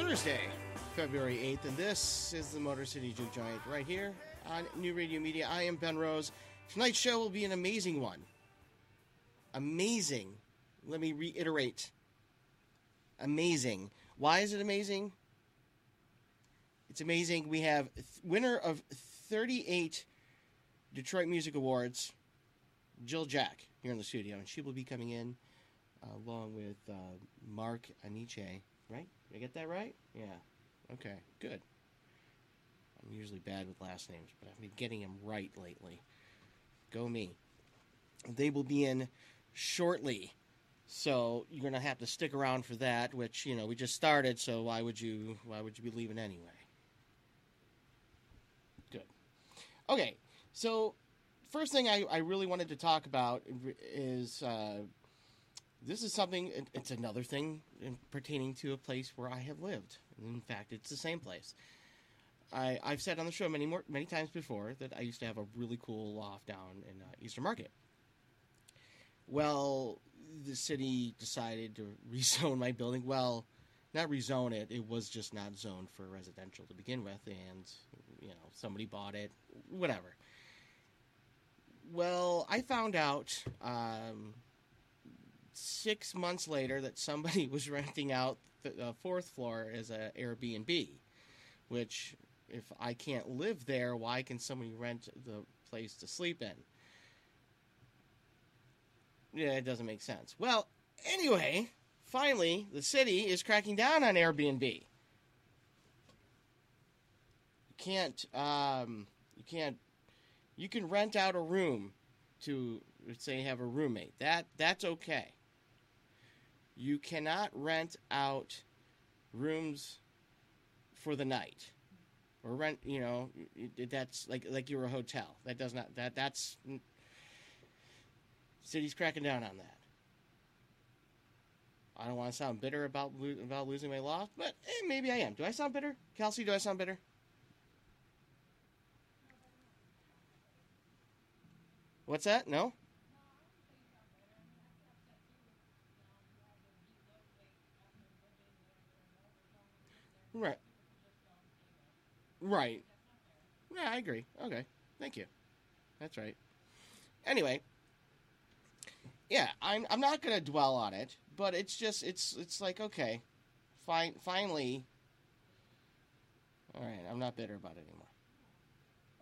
Thursday, February 8th, and this is the Motor City Juke Joint right here on New Radio Media. I am Ben Rose. Tonight's show will be an amazing one. Amazing. Let me reiterate. Amazing. Why is it amazing? It's amazing. We have th- winner of 38 Detroit Music Awards, Jill Jack, here in the studio, and she will be coming in uh, along with uh, Mark Iannace. Right? Did I get that right? Yeah. Okay. Good. I'm usually bad with last names, but I've been getting them right lately. Go me. They will be in shortly. So you're gonna have to stick around for that, which you know we just started. So why would you why would you be leaving anyway? Good. Okay, so first thing I, I really wanted to talk about is uh, this is something. It's another thing in, pertaining to a place where I have lived. In fact, it's the same place. I, I've said on the show many more many times before that I used to have a really cool loft down in uh, Eastern Market. Well, the city decided to rezone my building. Well, not rezone it. It was just not zoned for residential to begin with, and you know somebody bought it. Whatever. Well, I found out um, six months later that somebody was renting out the fourth floor as an Airbnb, which if I can't live there, why can somebody rent the place to sleep in? Yeah, it doesn't make sense. Well, anyway, finally, the city is cracking down on Airbnb. You can't, um, you can't, you can rent out a room to, let's say, have a roommate. That that's okay. You cannot rent out rooms for the night or rent you know that's like like you're a hotel. That does not that that's city's cracking down on that. I don't want to sound bitter about about losing my loft but eh, maybe i am. Do i sound bitter? Kelsey do i sound bitter? What's that? No right Right. Yeah, I agree. Okay. Thank you. That's right. Anyway, yeah, I'm I'm not going to dwell on it, but it's just it's it's like okay, fine finally All right, I'm not bitter about it anymore.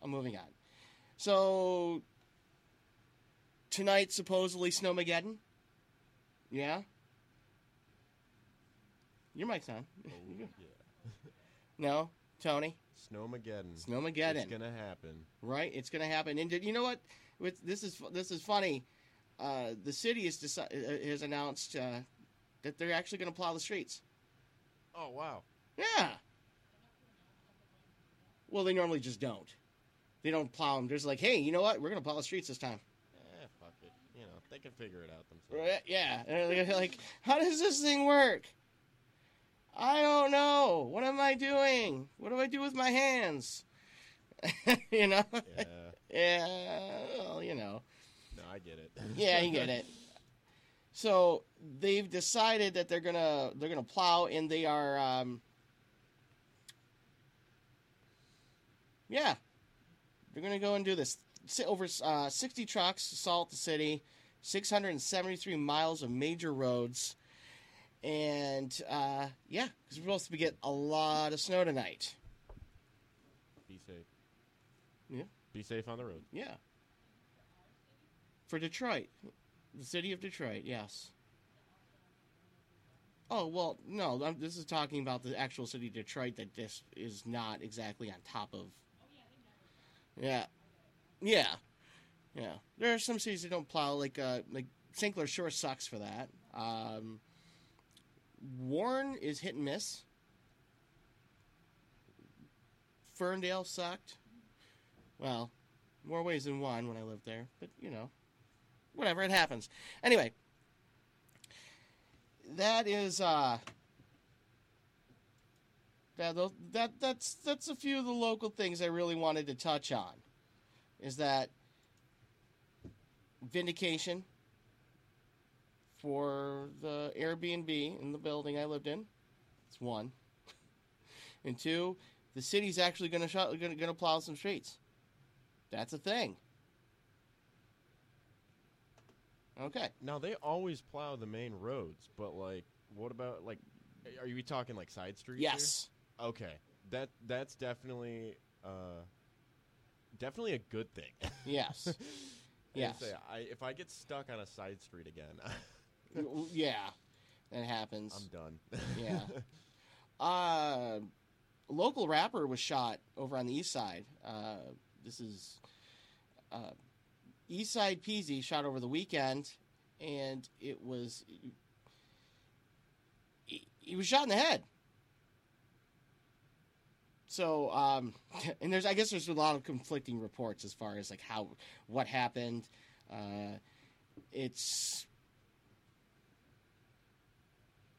I'm moving on. So tonight supposedly Snowmageddon? Yeah? Your mic's on. Oh, yeah. No? Tony? Snowmageddon. Snowmageddon. It's gonna happen. right? It's going to happen. And did, you know what? With, this is this is funny. Uh, the city has deci- uh, has announced uh, that they're actually going to plow the streets. Oh wow. Yeah. Well, they normally just don't. They don't plow them. There's like, hey, you know what? We're going to plow the streets this time. Eh, fuck it. You know, they can figure it out themselves. Right? Yeah. And they're like, how does this thing work? I don't know. What am I doing? What do I do with my hands? you know? Yeah. Yeah. Well, you know. No, I get it. Yeah, you get it. So they've decided that they're gonna they're gonna plow, and they are, um, yeah, they're gonna go and do this. Over uh, sixty trucks assault the city, six hundred and seventy three miles of major roads, and uh, yeah, because we're supposed to get a lot of snow tonight. Be safe. Yeah. Be safe on the road. Yeah. For Detroit. The city of Detroit, yes. Oh, well, no, I'm, this is talking about the actual city of Detroit that this is not exactly on top of. Yeah. Yeah. Yeah. There are some cities that don't plow, like, uh, like St. Clair sure sucks for that. Um, Warren is hit and miss. Ferndale sucked. Well, more ways than one when I lived there, but you know, whatever, it happens. Anyway, that is uh that that that's that's a few of the local things I really wanted to touch on. Is that vindication for the Airbnb in the building I lived in? It's one. and two, the city's actually going to going to plow some streets. That's a thing. Okay. Now they always plow the main roads, but like, what about like? Are you talking like side streets? here? Yes. Okay. That that's definitely uh definitely a good thing. Yes. Yes. say, I, if I get stuck on a side street again, yeah. That happens. I'm done. Yeah. uh, local rapper was shot over on the east side. Uh, this is uh, East Side Peezy shot over the weekend, and it was he, he was shot in the head. So, um, and there's I guess there's a lot of conflicting reports as far as like how what happened. Uh, it's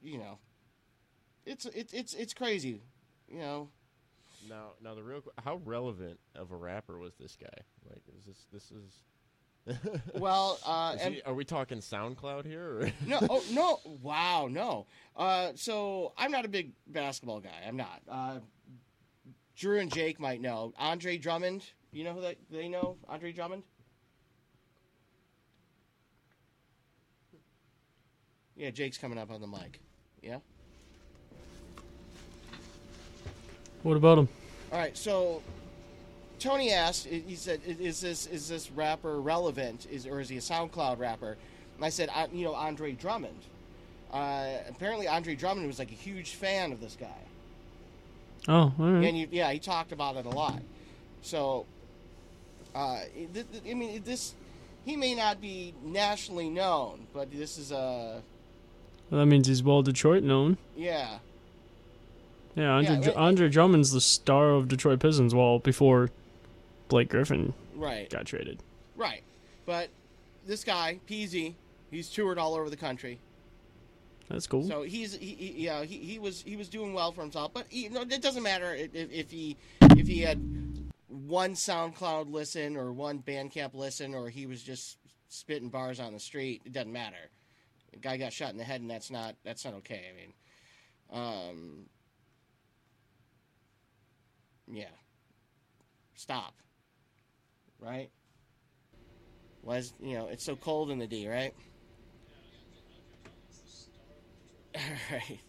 you know it's it's it's it's crazy, you know. now, now the real how relevant of a rapper was this guy? Like, is this this is? Well, uh, Is he- are we talking SoundCloud here? Or? no, oh no, wow, no. Uh, so I'm not a big basketball guy. I'm not. Uh, Drew and Jake might know Andre Drummond. You know who that they know? Andre Drummond. Yeah, Jake's coming up on the mic. Yeah. What about him? All right, so Tony asked, he said, "Is this is this rapper relevant? Is or is he a SoundCloud rapper?" And I said, I, "You know, Andre Drummond. Uh, apparently, Andre Drummond was like a huge fan of this guy, Oh, all right. and you, yeah, he talked about it a lot. So, uh, th- th- I mean, this he may not be nationally known, but this is a Well, that means he's well Detroit known. yeah, Yeah, Andre, Yeah, Dr- Andre Drummond's the star of Detroit Pistons. Well, before Blake Griffin right, got traded. right. But this guy, Peezy, he's toured all over the country. That's cool. So he's he, he yeah he, he was he was doing well for himself, but he, no, it doesn't matter if, if he if he had one SoundCloud listen or one Bandcamp listen or he was just spitting bars on the street. It doesn't matter. The guy got shot in the head, and that's not that's not okay. I mean, um, yeah, stop. Right? Was you know it's so cold in the D, right? All right.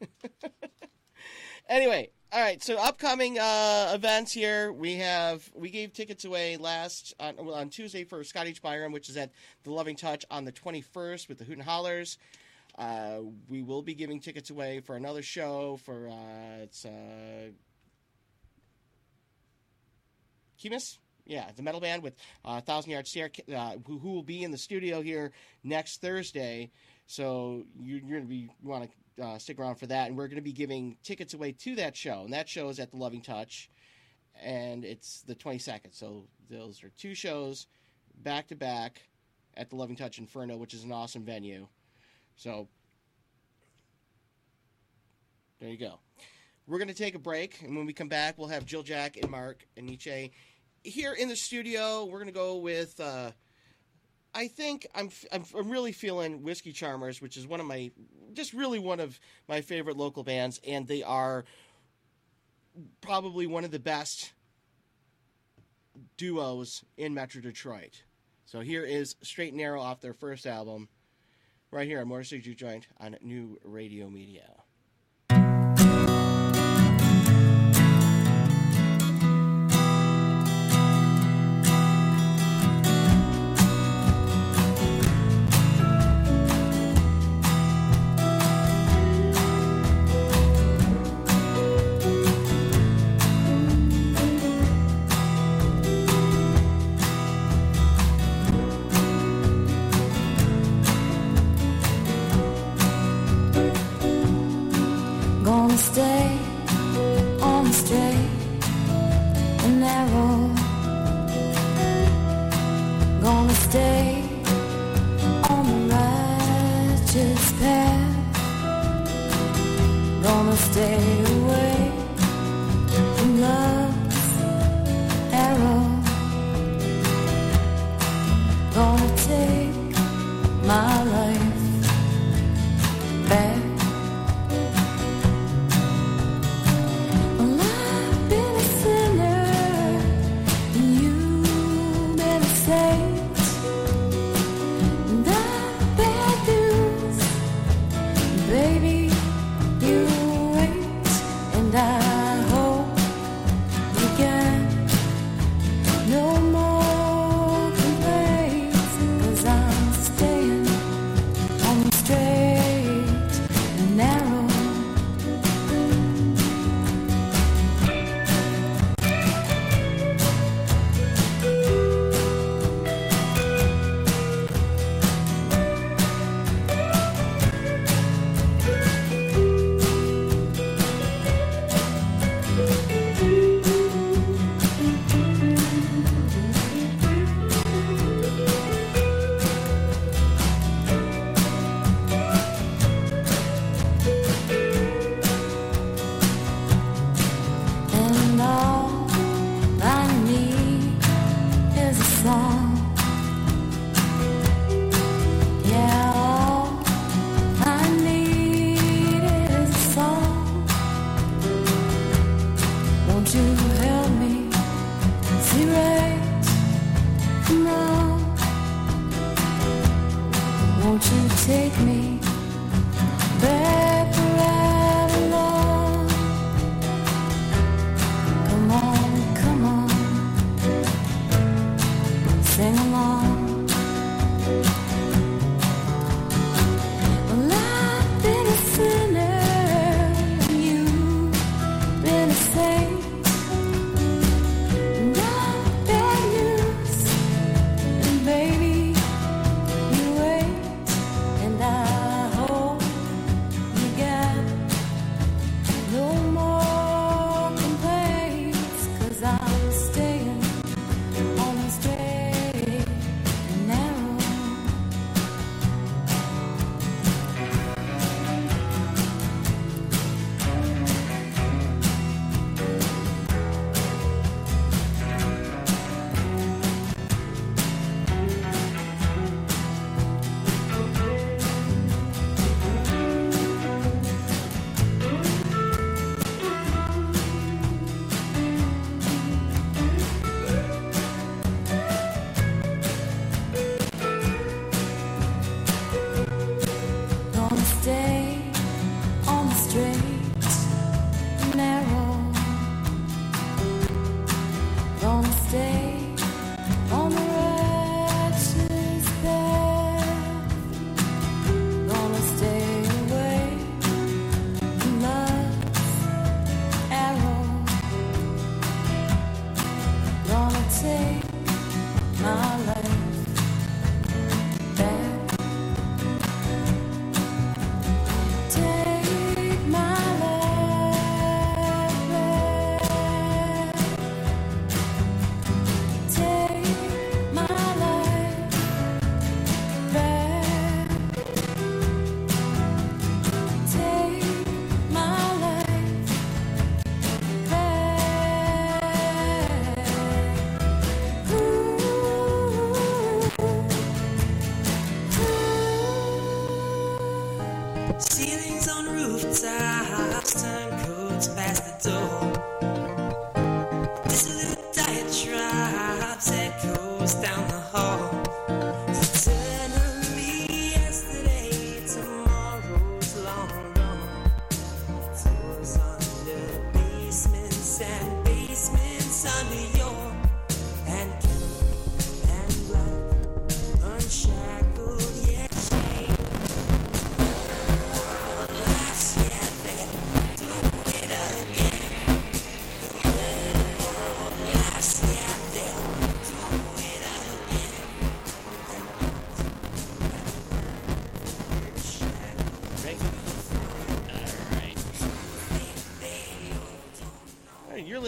anyway, all right. So upcoming uh, events here, we have we gave tickets away last on, well, on Tuesday for Scott H. Biram, which is at the Loving Touch on the 21st with the Hooten Hallers. Uh, we will be giving tickets away for another show for uh, it's uh, Khemmis. Yeah, the metal band with uh, Thousand Yard Stare, uh, who, who will be in the studio here next Thursday. So you, you're going to be you want to uh, stick around for that, and we're going to be giving tickets away to that show, and that show is at the Loving Touch, and it's the 22nd. So those are two shows back to back at the Loving Touch in Ferndale, which is an awesome venue. So there you go. We're going to take a break, and when we come back, we'll have Jill Jack and Mark Iannace here in the studio. We're going to go with. Uh, I think I'm, I'm I'm really feeling Whiskey Charmers, which is one of my just really one of my favorite local bands, and they are probably one of the best duos in Metro Detroit. So here is Straight and Narrow off their first album, right here on Motor City Joint on New Radio Media.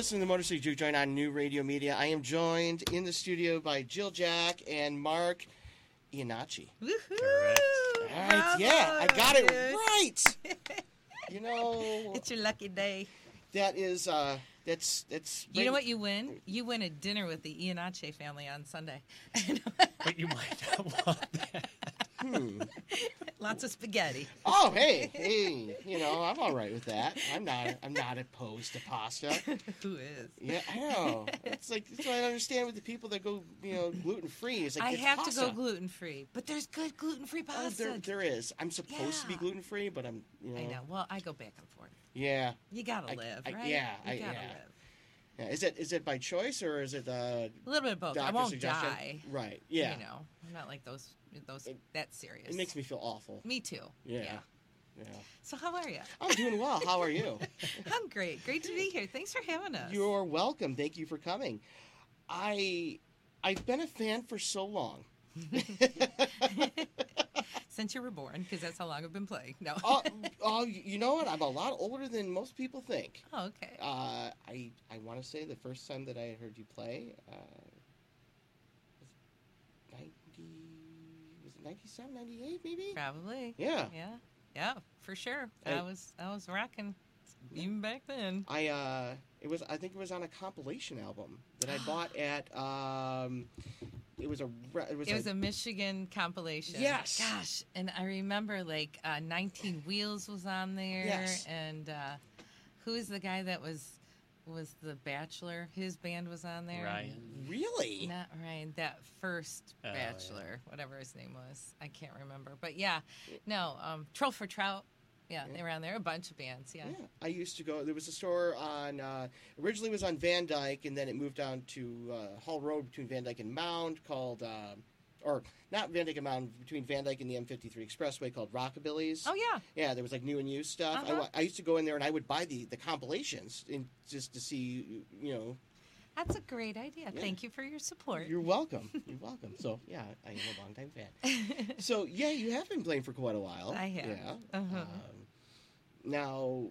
Listening to Motor City Juke Joint on New Radio Media. I am joined in the studio by Jill Jack and Mark Iannace. Woohoo! Correct. All right, yeah, I got it right. You know, It's your lucky day. that is uh, that's that's. You know what you win? You win a dinner with the Iannace family on Sunday. But you might not want that. Hmm. Lots of spaghetti. Oh, hey, hey, you know, I'm all right with that. I'm not, I'm not opposed to pasta. Who is? Yeah, I know. It's like that's what I understand with the people that go, you know, gluten free. It's like I it's have pasta. to go gluten free, but there's good gluten free Oh, pasta. there, there is. I'm supposed to be gluten free, but I'm, you know, I know. Well, I go back and forth. yeah, You gotta I- live, I- right? yeah, you I- gotta yeah. live. yeah. Is it is it by choice or is it uh, A little bit of both. I won't suggestion? die. Right. Yeah. You know, I'm not like those. Those It- that serious. It makes me feel awful. Me too. Yeah. Yeah. So how are you? I'm doing well. How are you? I'm great. Great to be here. Thanks for having us. You're welcome. Thank you for coming. I I've been a fan for so long. Since you were born, because that's how long I've been playing. No. oh, oh, you know what? I'm a lot older than most people think. Oh, okay. Uh, I I want to say the first time that I heard you play uh, 97, 98 maybe? Probably. Yeah. Yeah. Yeah, for sure. I- I was I was rocking even back then. I uh, it was I think it was on a compilation album that I bought at um, it was a it was It was a, a Michigan compilation. Yes. Gosh, and I remember like uh, 19 Wheels was on there, Yes. and uh, who is the guy that was was the Bachelor? His band was on there. Ryan. really Not Ryan. That first Oh, yeah. Bachelor, whatever his name was, I can't remember. But yeah, no. Um, Troll for Trout. Yeah, Yeah. they were on there. A bunch of bands. Yeah. Yeah, I used to go. There was a store on uh, originally was on Van Dyke, and then it moved down to uh, Hall Road between Van Dyke and Mound, called um or not Van Dyke and Mound, between Van Dyke and the M53 Expressway, called Rockabilly's. Oh yeah. Yeah, there was like new and used stuff. I Uh-huh. wa- I, used to go in there and I would buy the, the compilations and just to see, you know. That's a great idea. Yeah. Thank you for your support. You're welcome. You're welcome. So yeah, I am a longtime fan. So yeah, you have been playing for quite a while. I have. Yeah. Uh-huh. Um, now,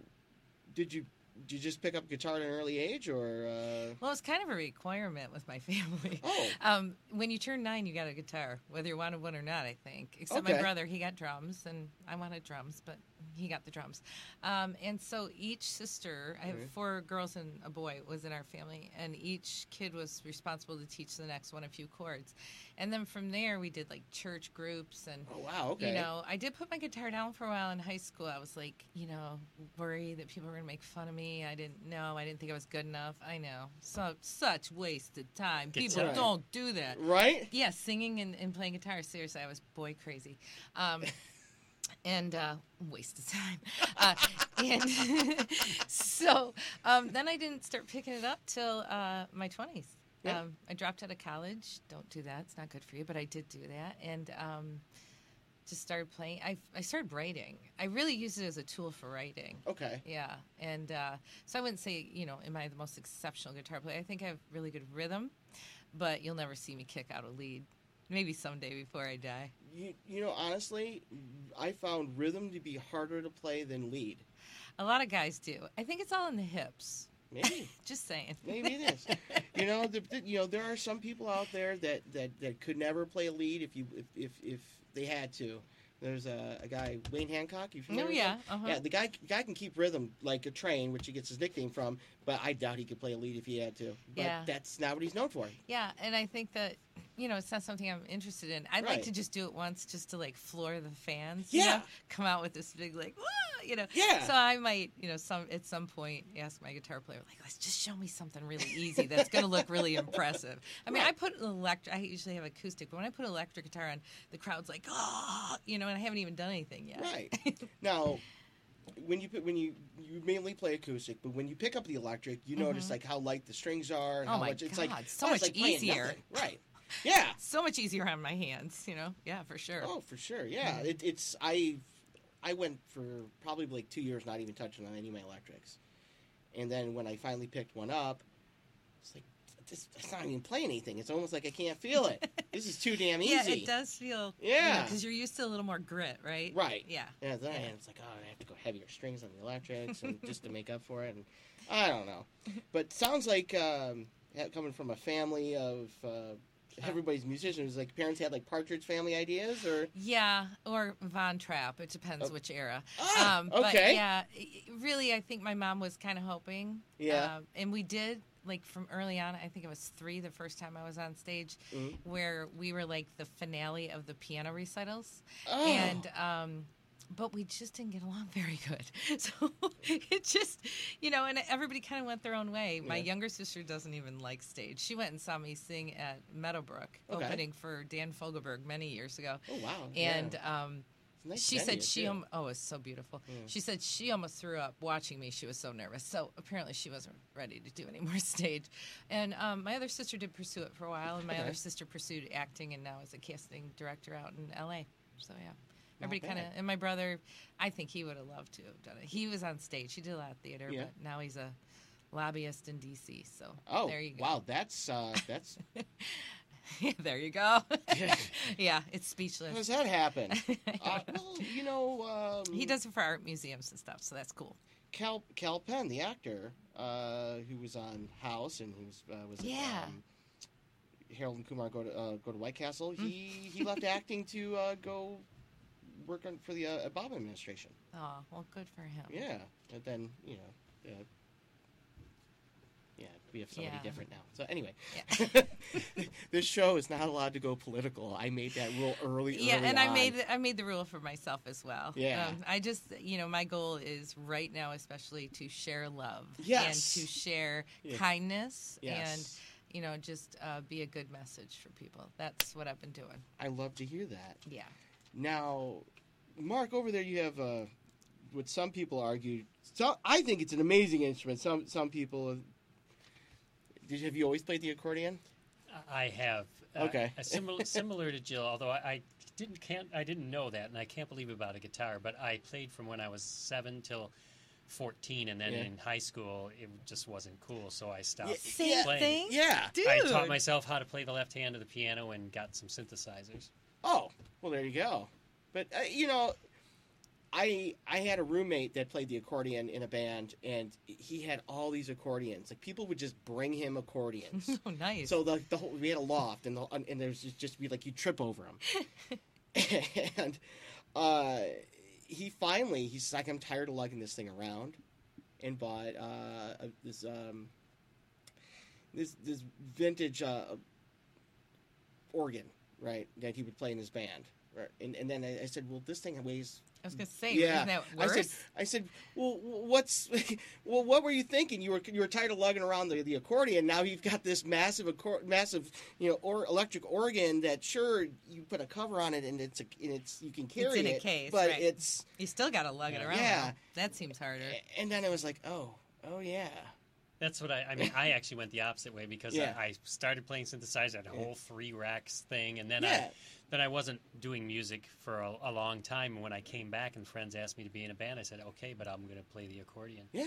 did you did you just pick up guitar at an early age, or uh, Well, it's kind of a requirement with my family. Oh. Um, when you turn nine, you got a guitar, whether you wanted one or not, I think. Except my brother, he got drums, and I wanted drums, but he got the drums. Um, and so each sister, I have Okay. four girls and a boy, was in our family, and each kid was responsible to teach the next one a few chords. And then from there, we did like church groups and oh wow, okay, you know, I did put my guitar down for a while in high school. I was like, you know, worried that people were gonna make fun of me. I didn't know. I didn't think I was good enough. I know. So such wasted time. Guitar. People don't do that. right? Yeah, singing and, and playing guitar. Seriously, I was boy crazy. Um, and uh, waste of time. Uh, and so um, then I didn't start picking it up till uh, my 20s. Yeah. Um, I dropped out of college. Don't do that. It's not good for you. But I did do that. And um, just started playing. I, I started writing. I really used it as a tool for writing. Okay, Yeah, and uh, so I wouldn't say, you know, am I the most exceptional guitar player? I think I have really good rhythm, but you'll never see me kick out a lead. Maybe someday before I die. you you know honestly, I found rhythm to be harder to play than lead. A lot of guys do. I think it's all in the hips. Maybe. Just saying. Maybe it is. you know, the, the- you know, there are some people out there that, that, that could never play a lead if you if if, if they had to. There's a, a guy Wayne Hancock. You familiar Oh with yeah. him? Uh-huh. Yeah, the guy guy can keep rhythm like a train, which he gets his nickname from. But I doubt he could play a lead if he had to. But Yeah. that's not what he's known for. Yeah, and I think that you know it's not something I'm interested in. I'd Right. like to just do it once, just to like floor the fans. Yeah. You know? Come out with this big like, Wah! you know. Yeah. So I might, you know, some at some point ask my guitar player like, let's just show me something really easy that's going to look really impressive. I mean, I Right. put electric. I usually have acoustic, but when I put electric guitar on, the crowd's like, oh, you know, and I haven't even done anything yet. Right. now, when you put when you you mainly play acoustic, but when you pick up the electric, you notice like how light the strings are and Mm-hmm. Oh how my much it's like so oh, much like easier. Right. Yeah. So much easier on my hands, you know. Yeah, for sure. Oh, for sure. Yeah, it, it's I. I went for probably like two years not even touching on any of my electrics, and then when I finally picked one up, it's like this, it's not even playing anything. It's almost like I can't feel it. this is too damn easy. Yeah, it does feel. Yeah. Because you're used to a little more grit, right? Right. Yeah. Yeah, then Yeah. it's like, oh, I have to go heavier strings on the electrics and just to make up for it. And I don't know. But sounds like um, coming from a family of uh, everybody's musicians, like parents had like Partridge Family ideas, or Yeah, or Von Trapp. It depends Oh. which era. Ah, But okay. yeah, really, I think my mom was kind of hoping. Yeah. Um, and we did, like, from early on, I think it was three the first time I was on stage, Mhm. where we were like the finale of the piano recitals. oh, And, um, but we just didn't get along very good. So it just, you know, and everybody kind of went their own way. My Yeah. younger sister doesn't even like stage. She went and saw me sing at Meadowbrook, Okay. opening for Dan Fogelberg many years ago. oh wow, And yeah. um, nice she said she too. oh, it's so beautiful. Yeah. She said she almost threw up watching me. She was so nervous. So apparently she wasn't ready to do any more stage. And um, my other sister did pursue it for a while, and my Okay. other sister pursued acting, and now is a casting director out in L.A. So yeah. Not Everybody kind of, and my brother, I think he would have loved to have done it. He was on stage. He did a lot of theater, Yeah. but now he's a lobbyist in D.C. So Oh, there you go. wow, that's uh, that's there you go. yeah, it's speechless. how does that happen? uh, well, you know, um, He does it for art museums and stuff, so that's cool. Cal Kal Penn, the actor, uh, who was on House and who was uh, was it, Yeah. um, Harold and Kumar go to uh, go to White Castle. He he left acting to uh, go work on for the uh, Obama administration. Oh, well, good for him. Yeah, and then you know, uh, yeah, we have somebody Yeah. different now. So anyway, Yeah. this show is not allowed to go political. I made that rule early. Yeah, early and I made the, I made the rule for myself as well. Yeah. um, I just you know my goal is right now especially to share love Yes. and to share kindness Yes. and you know just uh, be a good message for people. That's what I've been doing. I love to hear that. Yeah. Now, Mark, over there you have uh, what some people argue. So I think it's an amazing instrument. Some some people. Did you, have you always played the accordion? I have. Uh, Okay. a similar, similar to Jill, although I, I didn't can't I didn't know that, and I can't believe about a guitar. But I played from when I was seven till fourteen, and then Yeah. in high school it just wasn't cool, so I stopped. Yeah, Same playing. thing. Yeah. Dude. I taught myself how to play the left hand of the piano and got some synthesizers. Oh, well, there you go. But uh, you know, I I had a roommate that played the accordion in a band, and he had all these accordions. Like people would just bring him accordions. Oh, nice. So the, the whole, we had a loft, and the, and there's just, just be like you trip over him. and uh, he finally he's like I'm tired of lugging this thing around, and bought uh, this um, this this vintage uh, organ, right? That he would play in his band. And, and then I, I said, well, this thing weighs I was gonna say, yeah, I said, I said, well, what's, well, what were you thinking? You were you were tired of lugging around the, the accordion. Now you've got this massive, accor- massive, you know, or electric organ that sure you put a cover on it and it's a, and it's you can carry in a case, but right. it's, you still gotta lug it around. Yeah. That seems harder. and then I was like, oh, oh yeah, That's what I. I mean, I actually went the opposite way because Yeah. I, I started playing synthesizer, had a whole three racks thing, and then yeah, I then I wasn't doing music for a, a long time. And when I came back and friends asked me to be in a band, I said, "Okay, but I'm going to play the accordion. yeah.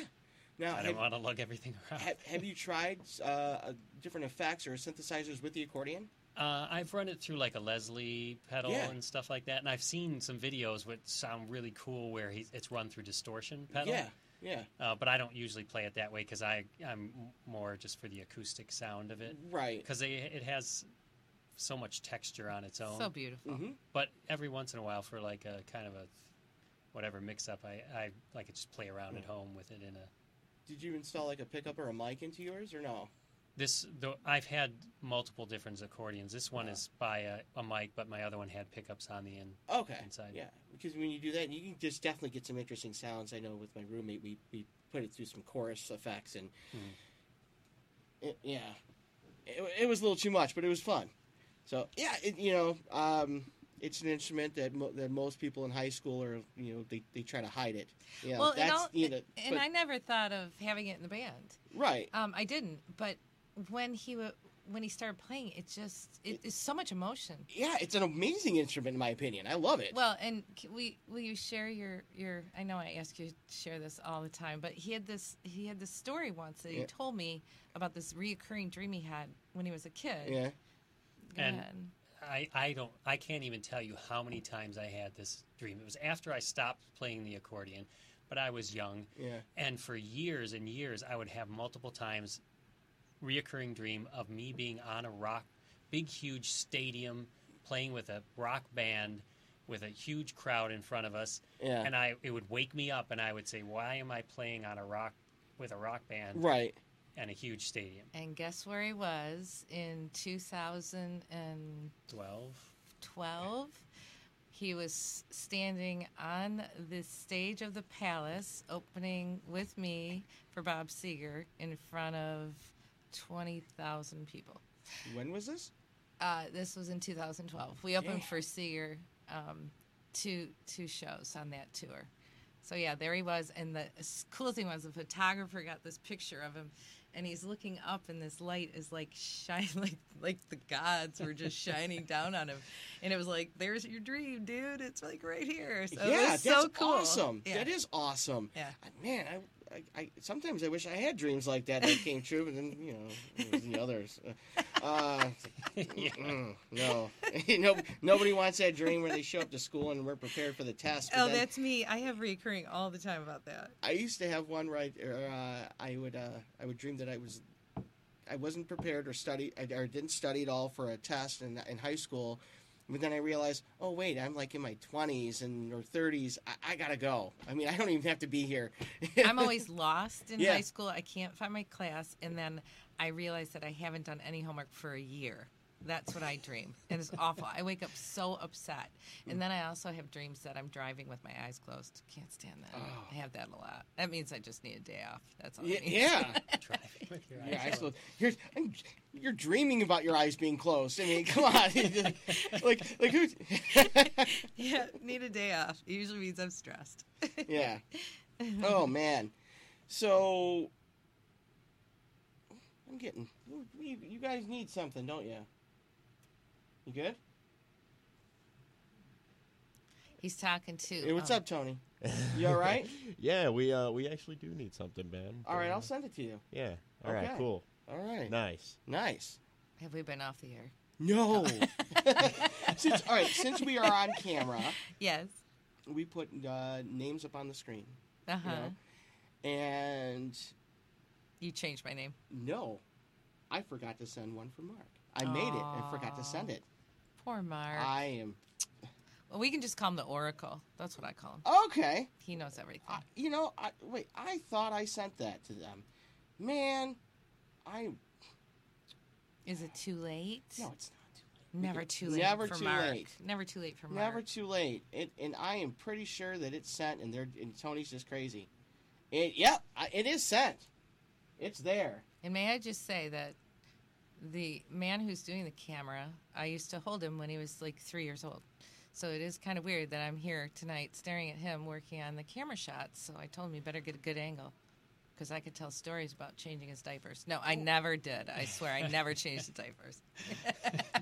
Now, I don't want to lug everything around." have, have you tried uh, uh, different effects or synthesizers with the accordion? Uh, I've run it through like a Leslie pedal Yeah. and stuff like that, and I've seen some videos which sound really cool where he's, it's run through distortion pedal. Yeah, yeah, Uh, but I don't usually play it that way because I I'm more just for the acoustic sound of it right. because it has so much texture on its own. So beautiful. hmm but every once in a while for like a kind of a whatever mix up, I I like to just play around at home with it in a. Did you install like a pickup or a mic into yours or no? This though I've had multiple different accordions. This one Wow. is by a, a mic, but my other one had pickups on the end. Okay. inside. Yeah, because when you do that, you can just definitely get some interesting sounds. I know with my roommate, we, we put it through some chorus effects, and Hmm. it, yeah, it, it was a little too much, but it was fun. So yeah, it, you know, um, it's an instrument that mo- that most people in high school are, you know, they, they try to hide it. You know, Well, and, all, you know, and but- I never thought of having it in the band. right. Um, I didn't, but when he wa when he started playing, it just it is so much emotion. Yeah, it's an amazing instrument in my opinion. I love it. Well, and c- we will you share your your? I know I ask you to share this all the time, but he had this he had this story once that he Yeah. told me about this reoccurring dream he had when he was a kid. yeah. Go And- ahead. I, I don't I can't even tell you how many times I had this dream. It was after I stopped playing the accordion, but I was young. Yeah. And for years and years I would have multiple times reoccurring dream of me being on a rock big huge stadium playing with a rock band with a huge crowd in front of us. Yeah. And I it would wake me up and I would say, Why am I playing on a rock with a rock band Right. and a huge stadium? And guess where he was in 2012? Twelve? He was standing on the stage of the palace, opening with me for Bob Seger in front of 20,000 people. When was this? Uh, this was in 2012. We opened Yeah. for Seger um, two two shows on that tour. So yeah, there he was, and the cool thing was the photographer got this picture of him, and he's looking up, and this light is like shine, like like the gods were just shining down on him, and it was like, "There's your dream, dude. It's like right here." So yeah, that's so cool. awesome. Yeah. That is awesome. Yeah. Man, I, I, I sometimes I wish I had dreams like that that came true, but then you know it was the others. Uh, mm, no, no, nobody wants that dream where they show up to school and we're prepared for the test. but Oh, then- that's me. I have recurring all the time about that. I used to have one right. Uh, I would uh, I would dream that I was I wasn't prepared or study I- or didn't study at all for a test in in high school. But then I realized, oh wait, I'm like in my 20s and or 30s. I, I gotta go. I mean, I don't even have to be here. I'm always lost in Yeah. high school. I can't find my class, and then I realize that I haven't done any homework for a year. That's what I dream, and it's awful. I wake up so upset, and then I also have dreams that I'm driving with my eyes closed. Can't stand that. Oh. I have that a lot. That means I just need a day off. That's all. yeah, I need. yeah. Driving with your Your eyes eyes closed. closed. You're, I'm- you're dreaming about your eyes being closed. I mean, come on. like, like who's? yeah, need a day off. It usually means I'm stressed. yeah. Oh man. So I'm getting. You, you guys need something, don't you? You good? He's talking too. Hey, what's um, up, Tony? You all right? Yeah, we uh we actually do need something, man. all right, Uh, I'll send it to you. Yeah. All right. Okay. Cool. All right. Nice. Nice. Have we been off the air? No. since all right, since we are on camera, Yes. we put uh, names up on the screen, Uh huh. know? and You changed my name. no, I forgot to send one for Mark. I made it and forgot to send it. Poor Mark. I am well, we can just call him the Oracle. That's what I call him. okay. He knows everything. I, you know, I, wait. I thought I sent that to them. Man, I Is it too late? no, it's not. Never too late Never for too Mark. late. Never too late for Mark. Never too late. It, and I am pretty sure that it's sent. And they're and Tony's just crazy. It, yep, it is sent. It's there. And may I just say that the man who's doing the camera, I used to hold him when he was like three years old. So it is kind of weird that I'm here tonight staring at him working on the camera shots. So I told him he better get a good angle because I could tell stories about changing his diapers. No, I never did. I swear I never changed the diapers.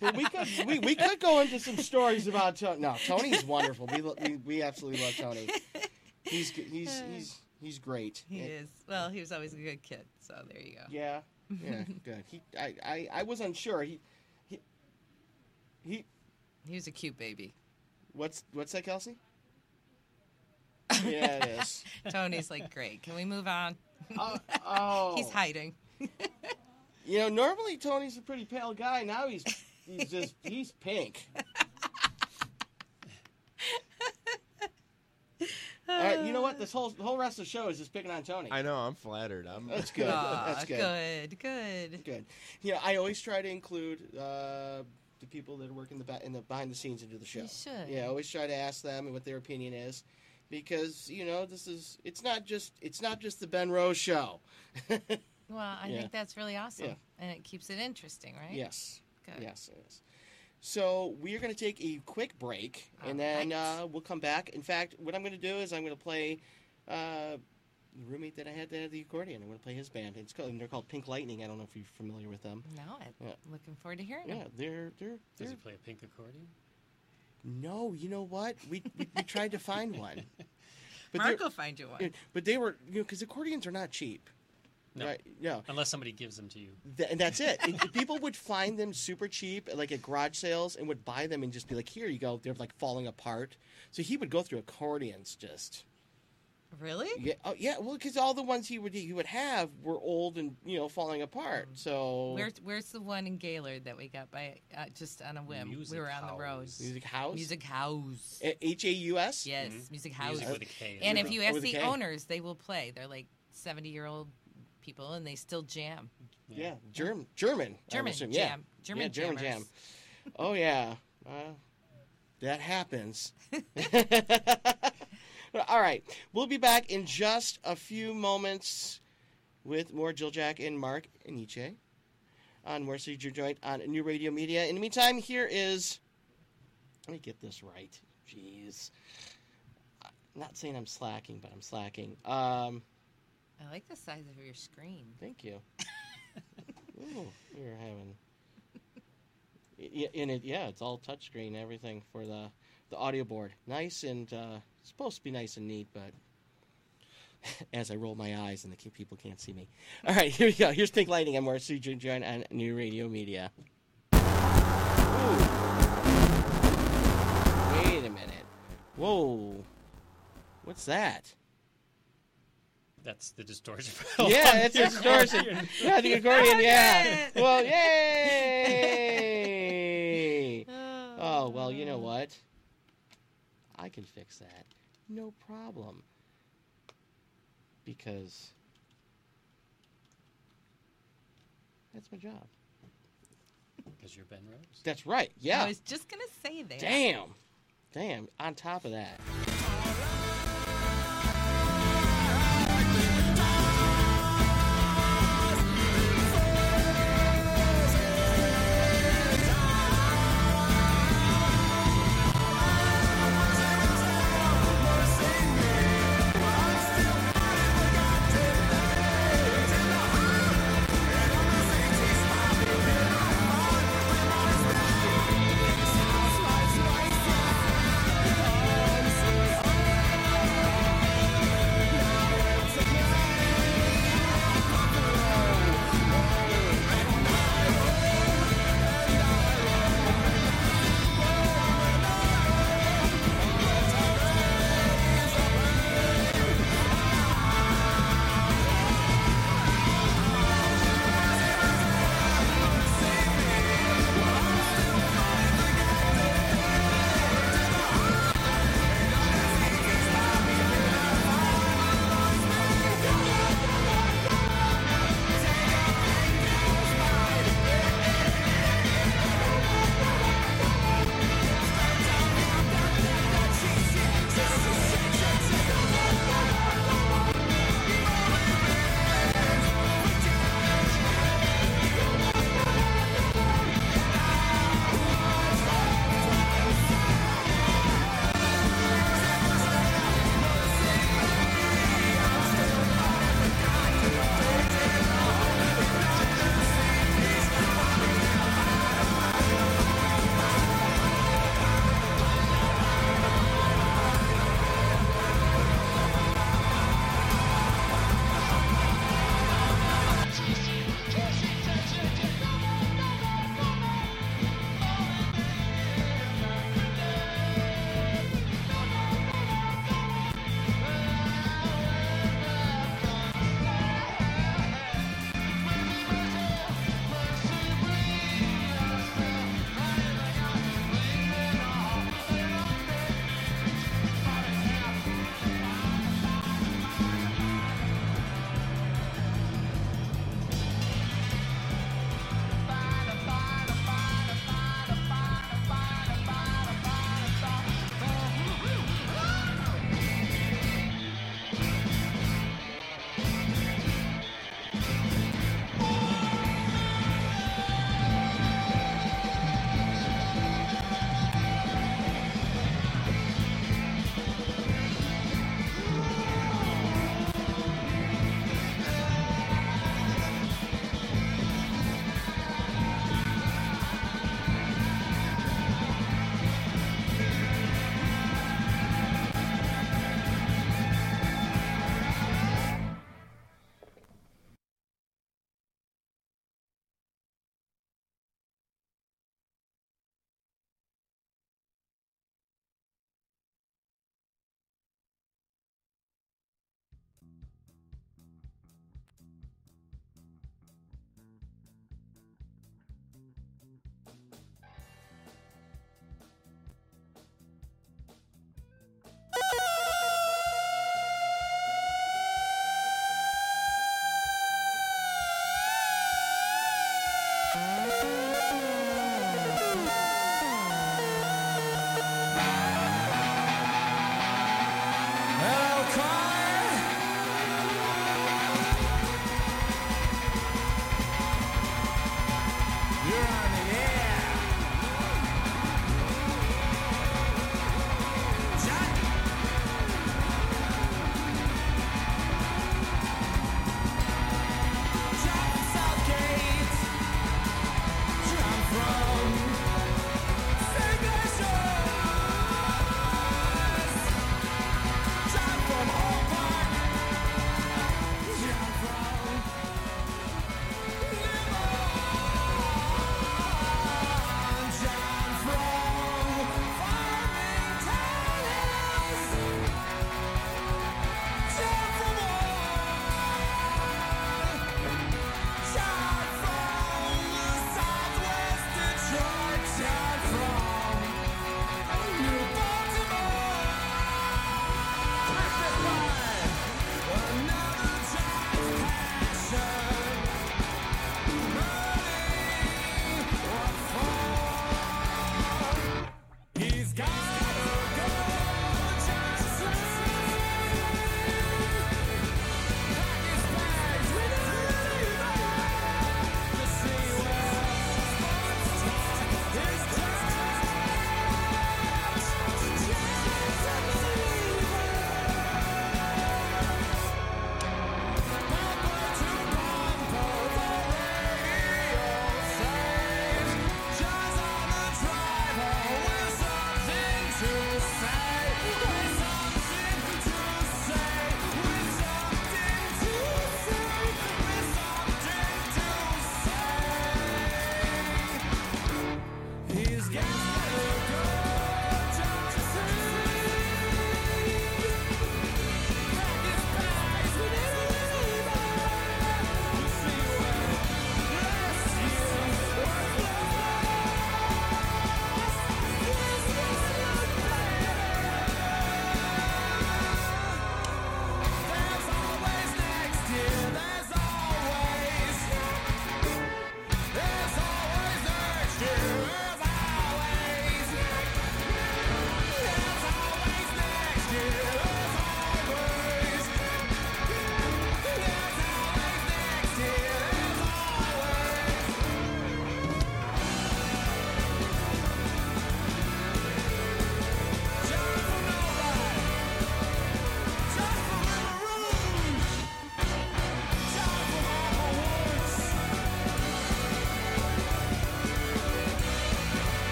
But we could we, we could go into some stories about Tony. No, Tony's wonderful. We, lo- we we absolutely love Tony. He's he's he's he's great. He And- is. Well, he was always a good kid. So there you go. Yeah, yeah, good. He I, I I was unsure. He he he. He was a cute baby. What's what's that, Kelsey? Yeah, it is. Tony's like, great. Can we move on? Oh, oh. He's hiding. You know, normally Tony's a pretty pale guy. Now he's he's just he's pink. All right, you know what? This whole the whole rest of the show is just picking on Tony. I know. I'm flattered. I'm. That's good. Aw, That's good. good. Good. Good. Yeah, I always try to include uh, the people that work in the ba- in the behind the scenes into the show. You should. Yeah, I always try to ask them what their opinion is, because you know this is it's not just it's not just the Ben Rose show. Well, I Yeah. think that's really awesome. Yeah. And it keeps it interesting, right? Yes. Good. Yes, it is. So we are going to take a quick break, and then Alright. uh, we'll come back. In fact, what I'm going to do is I'm going to play uh, the roommate that I had that had the accordion. I'm going to play his band. It's called, and they're called Pink Lightning. I don't know if you're familiar with them. No, I'm Yeah. looking forward to hearing Yeah, it. they're they're Does they're. he play a pink accordion? No, you know what? We we, we tried to find one. But Mark will find you one. But they were, you know, because accordions are not cheap. No. Right? No. Unless somebody gives them to you. Th- and that's it. It- it- People would find them super cheap, like at garage sales, and would buy them and just be like, "Here you go." They're like falling apart. So he would go through accordions, just Really? yeah, oh, yeah. Well, because all the ones he would he would have were old and you know falling apart. So Where's Where's the one in Gaylord that we got by uh, just on a whim? Music we were on the road. Music house, Music House. H a u s. Yes, Mhm. Music House. Music with a K. and if you Oh, ask with the owners, they will play. They're like seventy year old people, and they still jam. Yeah, German, German, German assume. Yeah. jam. German yeah, German jammers. jam. Oh yeah, uh, that happens. All right, we'll be back in just a few moments with more Jill Jack and Mark Iannace on Mercy Your Joint on New Radio Media. In the meantime, here is. Let me get this right. Jeez. I'm not saying I'm slacking, but I'm slacking. Um, I like the size of your screen. Thank you. Ooh, we're having. Yeah, and it yeah, it's all touchscreen, everything for the the audio board. Nice and uh, supposed to be nice and neat, but as I roll my eyes and the people can't see me. All right, here we go. Here's Pink Lightning. I'm Marcy Join on New Radio Media. Ooh. Wait a minute. Whoa. What's that? That's the distortion. Yeah, it's a distortion. Yeah, the accordion. Yeah. it. Well, yay! Oh well, you know what? I can fix that. No problem. Because that's my job. Because you're Ben Rose. That's right. Yeah. I was just gonna say that. Damn. Damn. On top of that.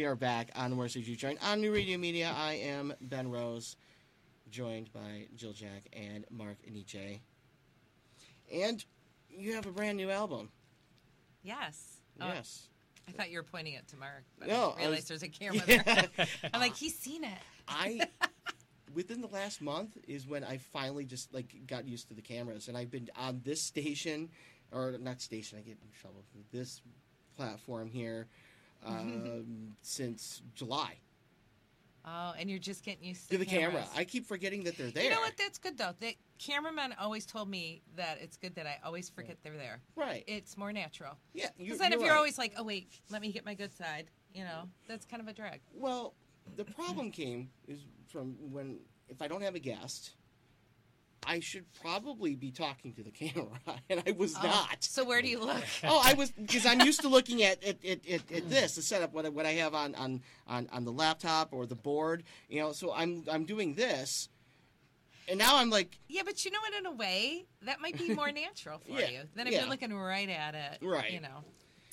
We are back on Motor City Juke Joint on New Radio Media. I am Ben Rose, joined by Jill Jack and Mark Iannace. And you have a brand new album. Yes. Oh, Yes. I thought you were pointing it to Mark, but No, I I realized was- there's a camera Yeah. there. I'm like, he's seen it. I within the last month is when I finally just like got used to the cameras, and I've been on this station, or not station. I get in trouble. This platform here um, since July. Oh, and you're just getting used to To the camera. I keep forgetting that they're there. You know what? That's good though. The cameramen always told me that it's good that I always forget they're there. Right. It's more natural. yeah. Because then if you're right. always like, oh wait, let me get my good side, you know, that's kind of a drag. Well, the problem came is from when if I don't have a guest, I should probably be talking to the camera, and I was Oh, not. So where do you look? oh, I was because I'm used to looking at at, at, at, at this the setup what I, what I have on, on on on the laptop or the board, you know. So I'm I'm doing this, and now I'm like, yeah, but you know what? In a way, that might be more natural for Yeah, you than if yeah. you're looking right at it. Right. You know,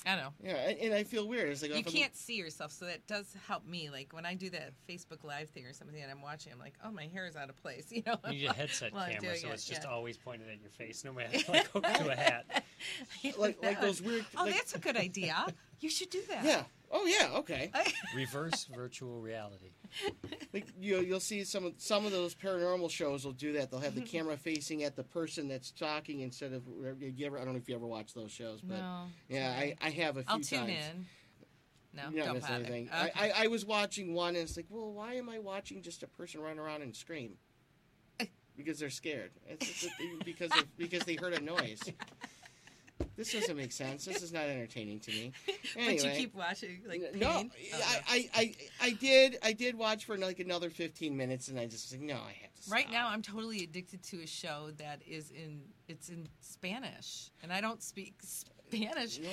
I know. yeah, and, and I feel weird. It's like You if I'm- can't see yourself, so that does help me. Like when I do that Facebook Live thing or something, and I'm watching, I'm like, oh, my hair is out of place. You know. You need a headset camera, so it, it's just yeah. always pointed at your face, no matter like hooked to a hat. like like those weird. Oh, like, that's a good idea. You should do that. yeah. Oh yeah. Okay. Reverse virtual reality. Like you, you'll see some of some of those paranormal shows will do that. They'll have the camera facing at the person that's talking instead of you ever. I don't know if you ever watch those shows, but no. yeah, I, I have a few I'll tune times. in. No, not don't missing bother. anything. Okay. I, I, I was watching one, and it's like, well, why am I watching just a person run around and scream? Because they're scared. It's just that because of, because they heard a noise. This doesn't make sense. This is not entertaining to me. Anyway, But you keep watching, like pain. Oh, no, Oh, I, I, I, I did I did watch for like another fifteen minutes, and I just was like, no, I have to. Stop. Right now, I'm totally addicted to a show that is in it's in Spanish, and I don't speak Spanish, Nor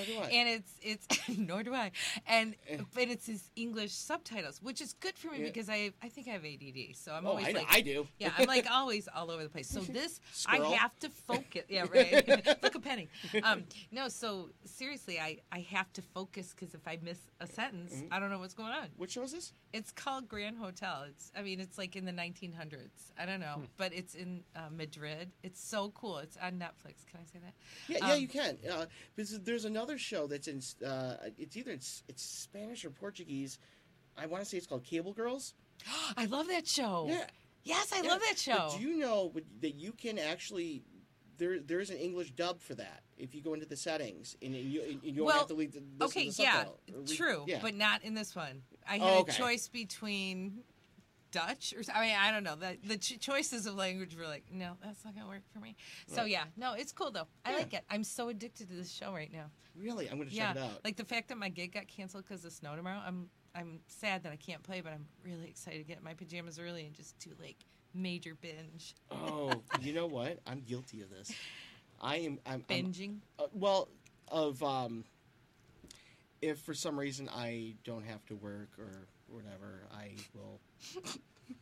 do I. and it's it's nor do I, and Eh. but it's his English subtitles, which is good for me Yeah. because I I think I have ADD, so I'm oh, always I, like I do. yeah, I'm like always all over the place. So this, Squirrel. I have to focus. Yeah, right. Look a penny. Um, no, so seriously, I I have to focus because if I miss a sentence, Mm-hmm. I don't know what's going on. Which show is this? It's called Grand Hotel. It's I mean it's like in the 1900s. I don't Hmm. know, but it's in uh, Madrid. It's so cool. It's on Netflix. Can I say that? Yeah, yeah, Um, you can. Uh, because there's another show that's in. Uh, it's either it's, it's Spanish or Portuguese. I want to say it's called Cable Girls. I love that show. Yeah, Yes, I yeah. love that show. But do you know that you can actually there there's an English dub for that if you go into the settings and you, and you Well, have to leave the okay, yeah, read- true, yeah. but not in this one. I Oh, had okay. a choice between Dutch or I mean I don't know. The the ch- choices of language were like, no, that's not gonna work for me. So Right. yeah, no, it's cool though. I Yeah. like it. I'm so addicted to this show right now. really, I'm going to yeah, check it out. like the fact that my gig got canceled because of snow tomorrow. I'm I'm sad that I can't play, but I'm really excited to get my pajamas early and just do like major binge oh, you know what? I'm guilty of this. I am. I'm, I'm binging. uh, well of um. If for some reason I don't have to work or whatever, I will.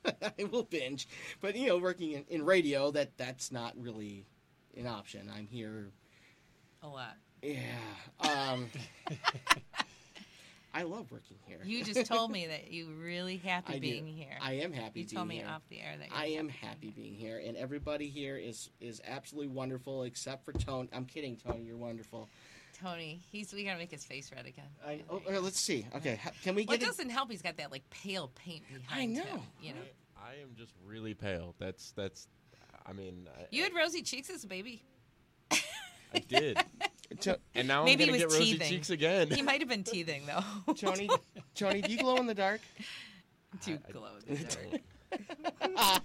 I will binge, but you know, working in, in radio, that that's not really an option. I'm here a lot. Yeah. Um, I love working here. You just told me that you were really happy I do. being here. I am happy. you being told me here. off the air that you're I am happy being here, and everybody here is is absolutely wonderful, except for Tony. I'm kidding, Tony. You're wonderful. Tony, he's we gotta make his face red again. I, oh, uh, let's see. Okay, ha- can we Well, it get it? doesn't help. He's got that like pale paint behind I know. him. You know, I, I am just really pale. That's that's. I mean, I, you had rosy cheeks as a baby. I did, To- and now Maybe I'm gonna was get rosy teething. cheeks again. He might have been teething though. Tony, Tony, do you glow in the dark? Too I- glow.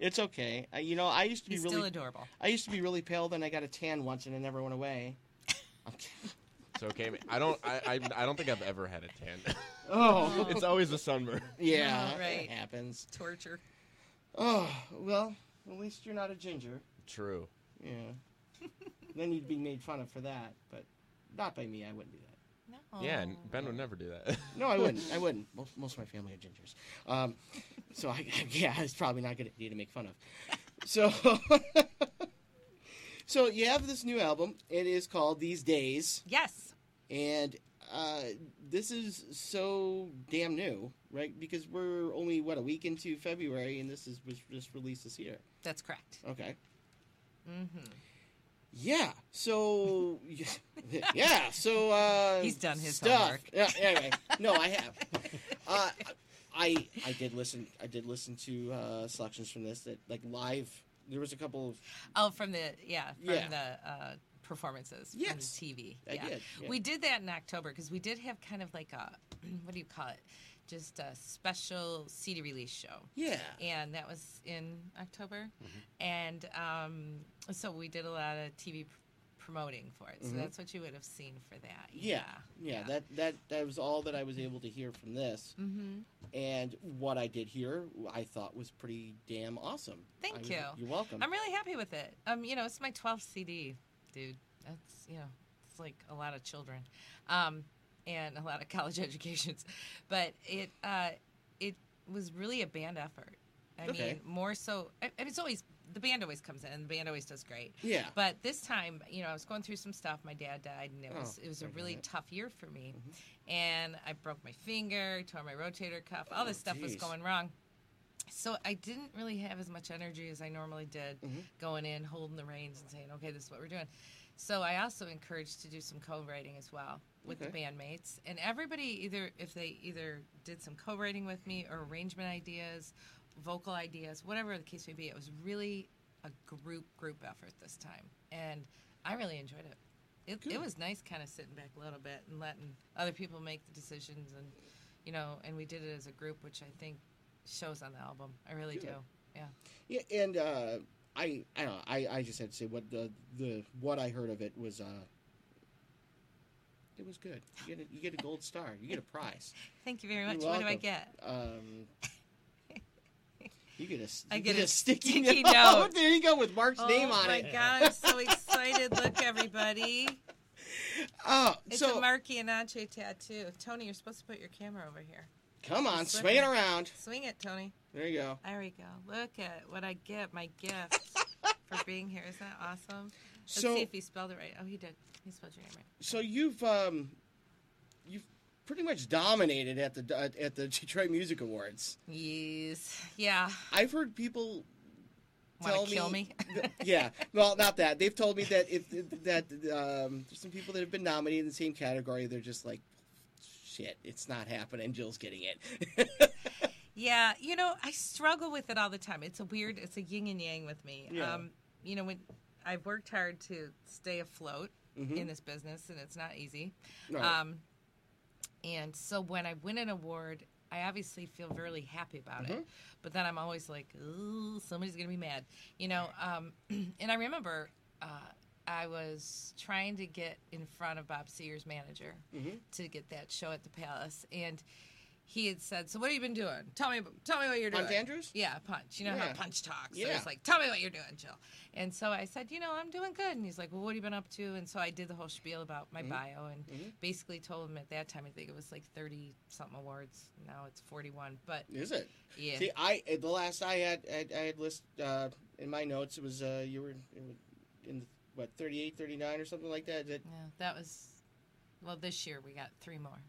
It's okay. Uh, you know, I used to be He's really, still adorable. I used to be really pale. Then I got a tan once, and it never went away. I'm kidding. It's okay. I don't. I, I. I don't think I've ever had a tan. Oh, it's always a sunburn. yeah, right. it happens. Torture. Oh well, at least you're not a ginger. True. Yeah. then you'd be made fun of for that, but not by me. I wouldn't do that. No. Yeah, and Ben would never do that. No, I wouldn't. I wouldn't. Most, most of my family are gingers. Um, so I, yeah, it's probably not a good idea to make fun of. So, so you have this new album. It is called These Days, Yes. and uh, this is so damn new, right? Because we're only what a week into February, and this is was just released this year. That's correct. Okay. Mm-hmm. Yeah. So yeah. So uh, He's done his stuff. homework. Yeah. Anyway, no, I have. Uh, I I did listen. I did listen to uh, selections from this that like live. There was a couple of Oh, from the yeah, from Yeah. the uh, performances from Yes. the TV. I yeah. did, yeah. We did that in October because we did have kind of like a what do you call it? Just a special CD release show. yeah. and that was in October. And um, so we did a lot of TV promoting for it. So Mhm. that's what you would have seen for that. Yeah, yeah, That that that was all that I was able to hear from this, Mm-hmm. and what I did hear, I thought was pretty damn awesome. Thank I you. You're welcome. I'm really happy with it. Um, you know, it's my 12th CD, dude. That's you know, it's like a lot of children, um, and a lot of college educations, but it uh, it was really a band effort. I Okay. mean, more so. I, I mean, it's always the band always comes in. and The band always does great. yeah, But this time, you know, I was going through some stuff. My dad died, and it Oh, was it was a sorry to hear really that. tough year for me. Mhm. And I broke my finger, tore my rotator cuff. All this Oh, stuff was going wrong. So I didn't really have as much energy as I normally did Mhm. going in, holding the reins, and saying, "Okay, this is what we're doing." So I also encouraged to do some co-writing as well with the bandmates, and everybody either if they either did some co-writing with me or arrangement ideas, vocal ideas, whatever the case may be, it was really a group group effort this time, and I really enjoyed it. It, it was nice, kind of sitting back a little bit and letting other people make the decisions, and you know, and we did it as a group, which I think shows on the album. I really Good. do. Yeah. yeah, and uh, I I don't know. I, I just had to say what the the what I heard of it was uh, it was good. You get a, you get a gold star. You get a prize. Thank you very much. What do I get? Um, you get a s- I you get a sticky, sticky note. note. there you go with Mark's name on it. oh my god, I'm so excited. Look, everybody. Oh, It's so a Mark Iannace tattoo. Tony, you're supposed to put your camera over here. come on, Slip swing it around. Swing it, Tony. There you go. There we go. Look at what I get, my gift for being here. Isn't that awesome? Let's So see if he spelled it right. Oh, he did. He spelled your name right. so you've um pretty much dominated at the at, at the Detroit Music Awards. Yes. Yeah. I've heard people tell kill me? yeah, well, not that. They've told me that if that um, there's some people that have been nominated in the same category, they're just like, shit, it's not happening. Jill's getting it. Yeah, you know, I struggle with it all the time. It's a weird, it's a yin and yang with me. Yeah. Um, you know, when I've worked hard to stay afloat Mhm. in this business, and it's not easy. Right. Um, and so when I win an award, I obviously feel really happy about Mm-hmm. it. But then I'm always like, ooh, somebody's gonna be mad, you know. Um, and I remember uh, I was trying to get in front of Bob Seger's manager Mhm. to get that show at the Palace, and he had said, "So what have you been doing? Tell me, tell me what you're doing." Punch Andrews? Yeah, Punch. You know Yeah. how Punch talks. So Yeah. it's like, "Tell me what you're doing, Jill." And so I said, "You know, I'm doing good." And he's like, "Well, what have you been up to?" And so I did the whole spiel about my Mhm. bio and Mhm. basically told him at that time I think it was like 30 something awards. Now it's 41. But Is it? yeah, See, I the last I had I, I had list uh, in my notes. It was uh, you were in, in what 38, 39 or something like that. it- yeah, that was well this year we got three more.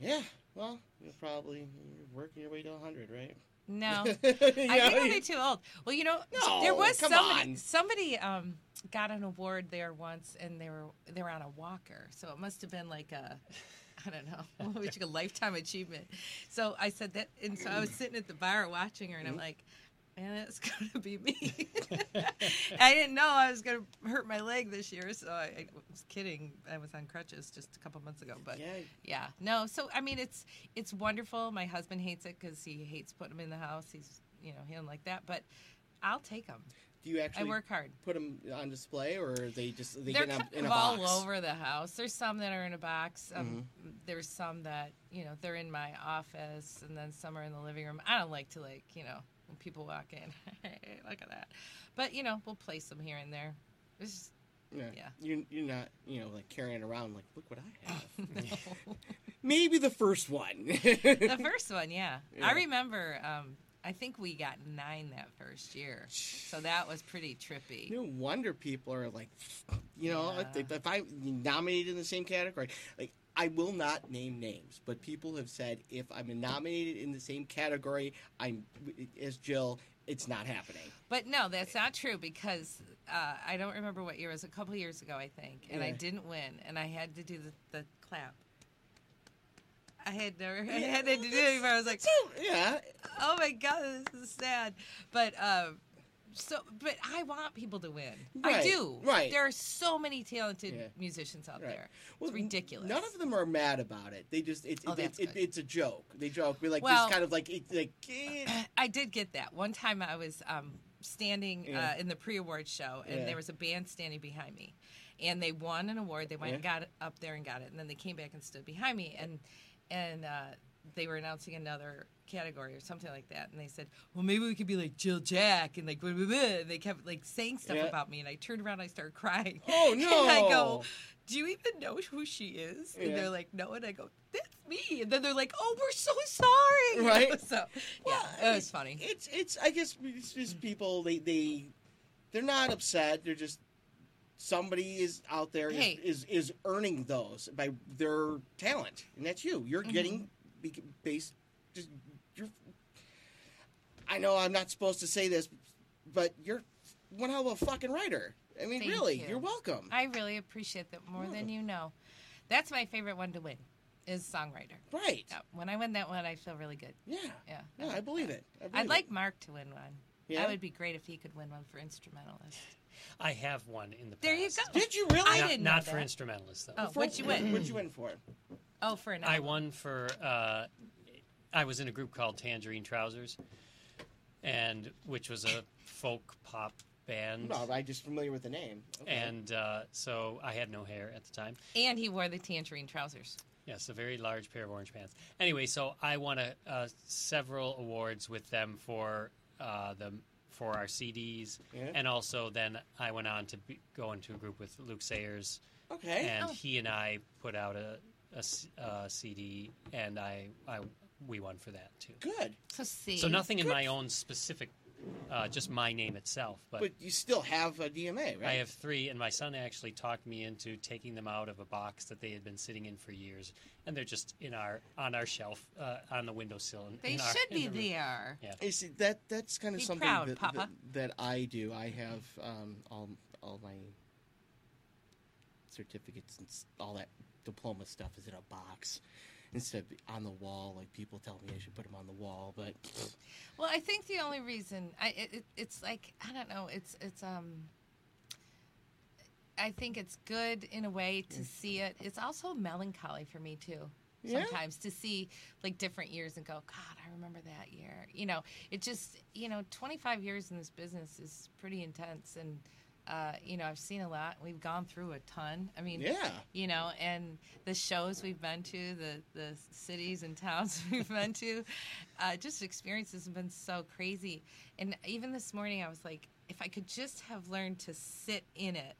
Yeah. Well, you're probably you're working your way to hundred, right? no. I think I'll you- be too old. Well, you know, No, there was somebody on. somebody um got an award there once, and they were they were on a walker, so it must have been like a. I don't know, what would you a lifetime achievement. So I said that, and so I was sitting at the bar watching her, and I'm Mm-hmm. like, man, it's gonna be me. I didn't know I was gonna hurt my leg this year, so I, I was kidding. I was on crutches just a couple months ago, but yeah. yeah no so i mean it's it's wonderful my husband hates it because he hates putting them in the house he's you know he doesn't like that but i'll take them Do you i actually work hard put them on display, or are they just they they're get in a, in a all box? over the house there's some that are in a box um, Mm-hmm. there's some that you know they're in my office and then some are in the living room i don't like to like you know when people walk in hey look at that but you know we'll place them here and there it's just, Yeah. Yeah. You're, you're not, you know, like carrying around like, look what I have. no. Maybe the first one. the first one, yeah. I remember um, I think we got nine that first year, so that was pretty trippy. No wonder people are like, you know, Yeah. if, if I'm nominated in the same category, like I will not name names, but people have said if I'm nominated in the same category, I'm as Jill, it's not happening. But no, that's not true because uh, I don't remember what year it was. A couple years ago, I think, and I didn't win, and I had to do the, the clap. I had never, I had to do it before. I was like, yeah, oh my god, this is sad. But um, so, but I want people to win. I do. right. There are so many talented Yeah. musicians out Right. there. Well, it's ridiculous. None of them are mad about it. They just it's Oh, it, that's it, it's a joke. They joke. We're like Well- this kind of like it's like eh, I did get that one time. I was um, standing Yeah. uh, in the pre-award show, and Yeah. there was a band standing behind me, and they won an award. They went and got it up there and got it, and then they came back and stood behind me, and and uh, they were announcing another category or something like that, and they said, "Well, maybe we could be like Jill Jack," and like blah, blah, blah. And they kept like saying stuff Yeah. about me, and I turned around, and I started crying. Oh, and I go, "Do you even know who she is?" And they're like, "No," and I go, "That's me," and then they're like, "Oh, we're so sorry." You know, Right. So yeah, Well, it was funny. It's it's I guess it's just people they they they're not upset. They're just somebody is out there is Hey. is, is earning those by their talent, and that's you. You're Mm-hmm. getting based. Just. I know I'm not supposed to say this, but you're one hell of a fucking writer. I mean, Thank really, you. you're welcome. I really appreciate that more than you know. That's my favorite one to win, is songwriter. right? Yeah, when I win that one, I feel really good. Yeah. Yeah, Yeah, I believe it. I believe I'd it. like Mark to win one. Yeah? That would be great if he could win one for instrumentalist. I have one in the past. There you go. Did you really? I Not, didn't know not for that. instrumentalists though. Oh, For- what'd you win? What'd you win for? Oh, for an I won for. Uh, I was in a group called Tangerine Trousers, and which was a folk pop band. No, I'm just familiar with the name. Okay. And uh, so I had no hair at the time. And he wore the tangerine trousers. Yes, a very large pair of orange pants. Anyway, so I won a, uh, several awards with them for uh, the for our CDs, Yeah. and also then I went on to be, go into a group with Luke Sayers, okay. and Oh. he and I put out a uh, CD, and I, I we won for that too. Good. So see. So nothing in my own specific, uh, just my name itself, but. But you still have a DMA, right? I have three, and my son actually talked me into taking them out of a box that they had been sitting in for years, and they're just in our on our shelf uh, on the windowsill. In, They in should in be the there. Yeah. You see, that that's kind of Be something proud, that, Papa. that that I do. I have um, all all my certificates and all that diploma stuff is in a box instead of on the wall. Like people tell me I should put them on the wall, but Well, I think the only reason I it, it, it's like I don't know. It's it's um. I think it's good in a way to see it. It's also melancholy for me too. Yeah? Sometimes to see like different years and go, God, I remember that year. You know, it just you know, 25 years in this business is pretty intense, and uh, you know, I've seen a lot. We've gone through a ton. I mean, yeah, you know, and the shows we've been to, the the cities and towns we've been to, uh, just experiences have been so crazy. And even this morning, I was like, if I could just have learned to sit in it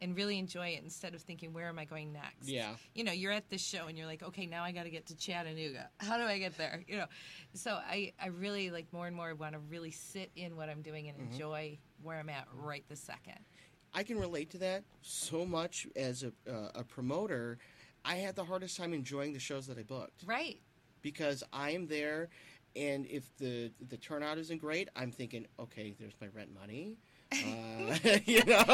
and really enjoy it instead of thinking, where am I going next? Yeah. You know, you're at this show and you're like, okay, now I got to get to Chattanooga. How do I get there? You know, so I I really like more and more want to really sit in what I'm doing and enjoy where I'm at right this second. I can relate to that so much as a uh, a promoter. I had the hardest time enjoying the shows that I booked. Right. because I am there, and if the the turnout isn't great, I'm thinking, okay, there's my rent money. Uh, you know,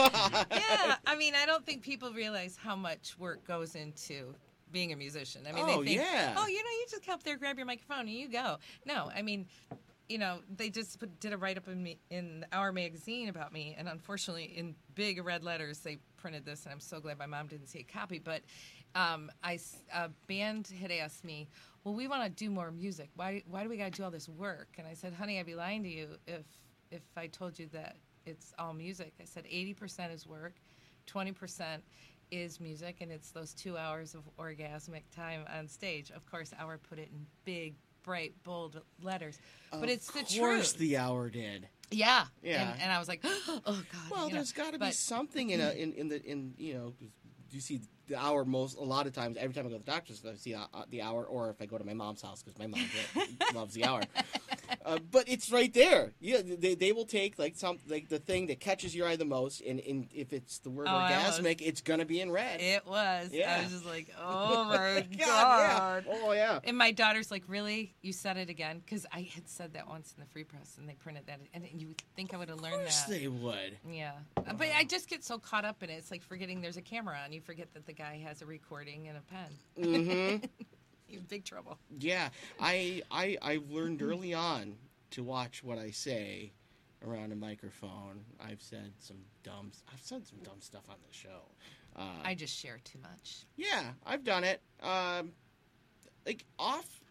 yeah, I mean, I don't think people realize how much work goes into being a musician. I mean, Oh, they think, yeah. oh, you know, you just come up there, grab your microphone, and you go. No, I mean, you know, they just put, did a write up in me in Hour magazine about me, and unfortunately, in big red letters, they printed this, and I'm so glad my mom didn't see a copy. But um, I a band had asked me, well, we want to do more music. Why why do we got to do all this work? And I said, honey, I'd be lying to you if if I told you that it's all music. I said 80% is work, 20% is music, and it's those two hours of orgasmic time on stage. Of course, Hour put it in big, bright, bold letters, but it's the truth. of course the hour did. yeah, Yeah. And, and I was like, oh god. Well, there's got to be but- something in a in, in the in you know. Do you see the hour most a lot of times. Every time I go to the doctor's, I see uh, the hour, or if I go to my mom's house because my mom loves the hour. Uh, but it's right there. Yeah, they, they will take like some like the thing that catches your eye the most, and, and if it's the word Oh, orgasmic, it's gonna be in red. It was. Yeah. I was just like, oh my God, god. yeah. Oh yeah. And my daughter's like, really? You said it again? Because I had said that once in the free press, and they printed that, and you would think I would have Of learned course that. they would. Yeah, but I just get so caught up in it. It's like forgetting there's a camera and You forget that the guy has a recording and a pen. Mm-hmm. You're in big trouble. Yeah, I I I've learned early on to watch what I say around a microphone. I've said some dumb. I've said some dumb stuff on the show. Uh, I just share too much. yeah, I've done it. Um, like off,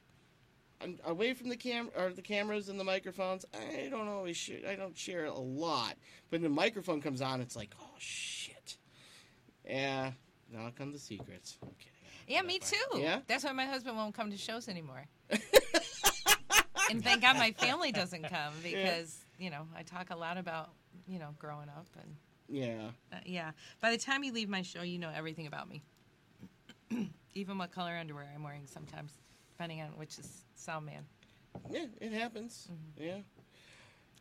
I'm away from the cam or the cameras and the microphones. I don't always share. I don't share a lot, but when the microphone comes on, it's like, oh shit. Yeah, now come the secrets. I'm kidding. Yeah, me too. Yeah? That's why my husband won't come to shows anymore. and thank God my family doesn't come because you know I talk a lot about you know growing up and Yeah. uh, yeah. By the time you leave my show, you know everything about me, even what color underwear I'm wearing sometimes, depending on which is sound man. Yeah, it happens. Mm-hmm. Yeah.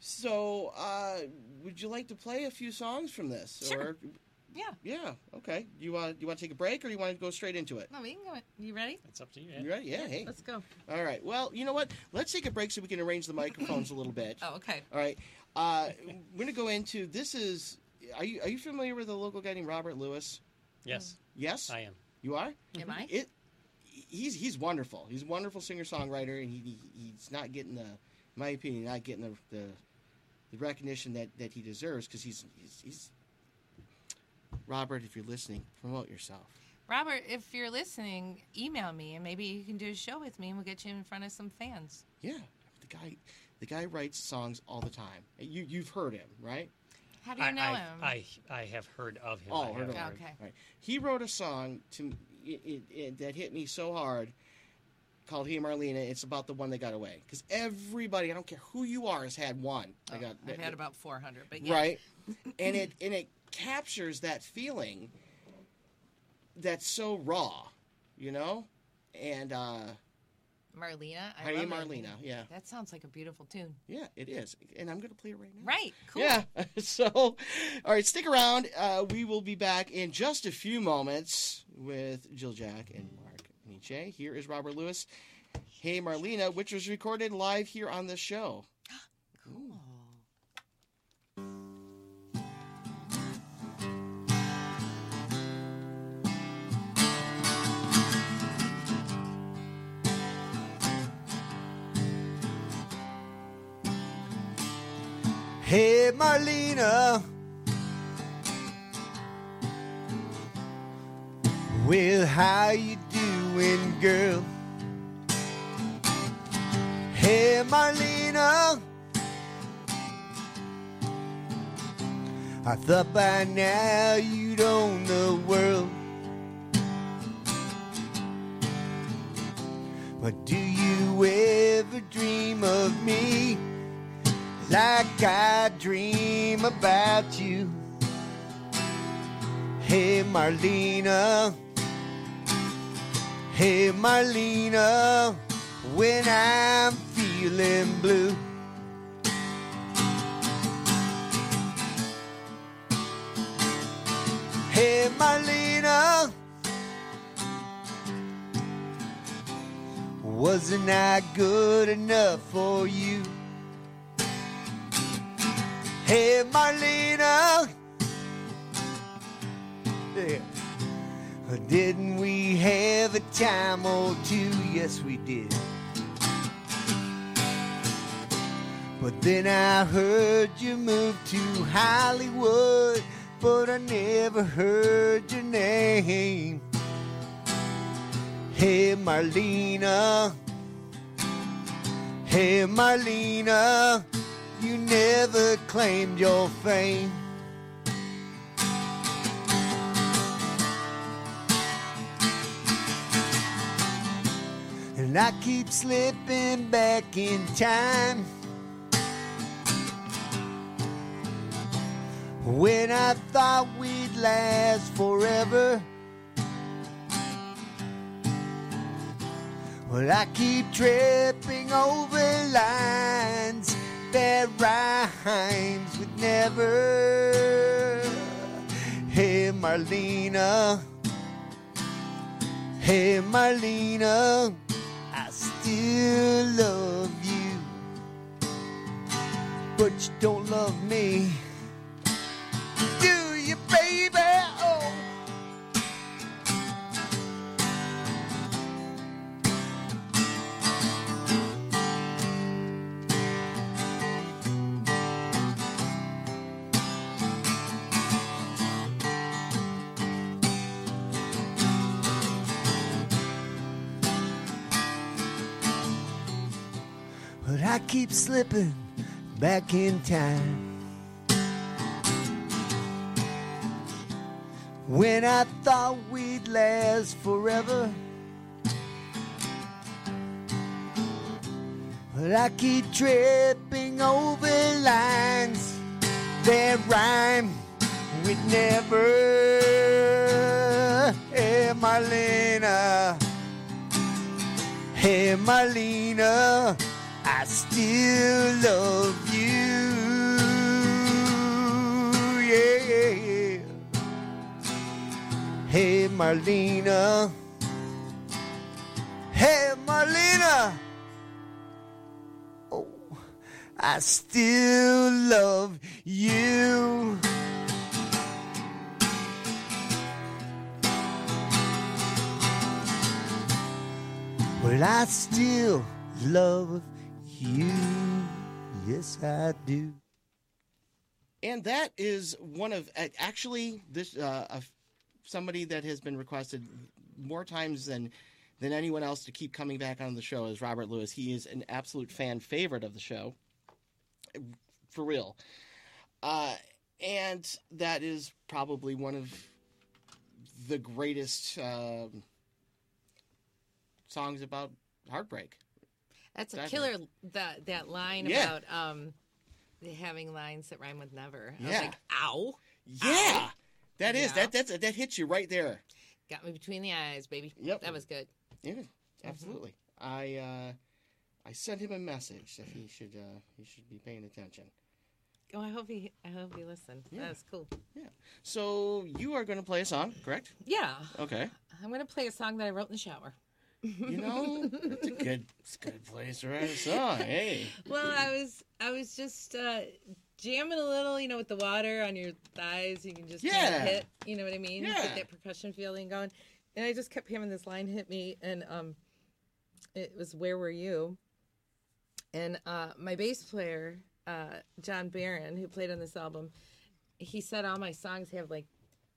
So, uh, would you like to play a few songs from this? Sure. Or Yeah. yeah, okay. You want you want to take a break, or you want to go straight into it? No, we can go. You ready? It's up to you. You ready? Yeah. Hey. Let's go. All right. Well, you know what? Let's take a break so we can arrange the microphones a little bit. Oh, okay. All right. Uh, we're gonna go into this. Is are you are you familiar with a local guy named Robert Lewis? Yes, Yes. I am. You are. Am I? It. He's he's wonderful. He's a wonderful singer songwriter, and he, he he's not getting the, in my opinion, not getting the the, the recognition that, that he deserves because he's, he's he's. Robert, if you're listening, promote yourself. Robert, if you're listening, email me and maybe you can do a show with me and we'll get you in front of some fans. Yeah, the guy, the guy writes songs all the time. You you've heard him, right? How do you I, know I, him? I, I have heard of him. Oh, I heard of him. Okay. Right. He wrote a song to it, it, it, that hit me so hard called "Hey Marlena." It's about the one that got away because everybody, I don't care who you are, has had one. Oh, I got I've had about 400, but yeah. right, and it and it captures that feeling that's so raw, you know, and uh, Marlena. I Hey love it. Marlena, yeah, That sounds like a beautiful tune. yeah, it is, and I'm gonna play it right now. Right. Cool. Yeah. So, all right, stick around. Uh, we will be back in just a few moments with Jill Jack and Mark Iannace. Here is Robert Lewis. Hey, Marlena, which was recorded live here on the show. Cool. Hey, Marlena. Well, how you doing, girl? Hey, Marlena. I thought by now you'd own the world. But do you ever dream of me? like I dream about you. Hey, Marlena. Hey, Marlena. When I'm feeling blue. Hey, Marlena. Wasn't I good enough for you? Hey, Marlena. Yeah. Didn't we have a time or two? Yes, we did. But then I heard you moved to Hollywood, but I never heard your name. Hey, Marlena. Hey, Marlena. You never claimed your fame. And I keep slipping back in time. When I thought we'd last forever. Well, I keep tripping over lines that rhymes with never. Hey, Marlena. Hey, Marlena. Still love you. But you don't love me. But I keep slipping back in time. When I thought we'd last forever. But I keep tripping over lines that rhyme with never. Hey, Marlena. Hey, Marlena. Still love you. Yeah. Hey, Marlena. Hey, Marlena. Oh, I still love you. Well, I still love you. Yes, I do. And that is one of uh, actually this uh, somebody that has been requested more times than than anyone else to keep coming back on the show is Robert Lewis. He is an absolute fan favorite of the show, for real. Uh, and that is probably one of the greatest um songs about heartbreak. That's a killer. That that line Yeah. about um, having lines that rhyme with never. I was Yeah. like, ow, Yeah, that is Yeah. that that's that hits you right there. got me between the eyes, baby. Yep. that was good. Yeah, absolutely. I uh, I sent him a message that he should uh, he should be paying attention. Oh, I hope he, I hope he listened. Yeah. That was cool. Yeah. So you are going to play a song, correct? Yeah, Okay. I'm gonna play a song that I wrote in the shower. You know, it's a good it's a good place to write a song. Hey. Well, I was I was just uh, jamming a little, you know, with the water on your thighs. You can just Yeah. hit. You know what I mean? Yeah. Get that percussion feeling going. And I just kept having this line hit me, and um, it was "Where Were You?" And uh, my bass player, uh, John Barron, who played on this album, he said all my songs have like,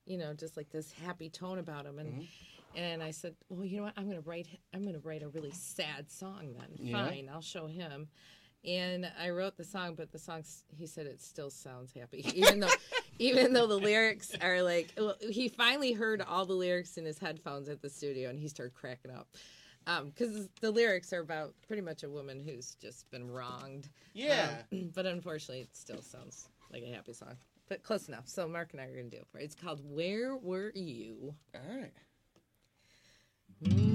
you know, just like this happy tone about them, and. Mm-hmm. And I said, "Well, you know what? I'm gonna write. I'm gonna write a really sad song then. Yeah. Fine, I'll show him." And I wrote the song, but the song he said it still sounds happy, even though, even though the lyrics are like. Well, he finally heard all the lyrics in his headphones at the studio, and he started cracking up, because the lyrics are about pretty much a woman who's just been wronged. Yeah. Um, but unfortunately, it still sounds like a happy song, but close enough. So Mark and I are gonna do it for it. It's called "Where Were You." All right. Where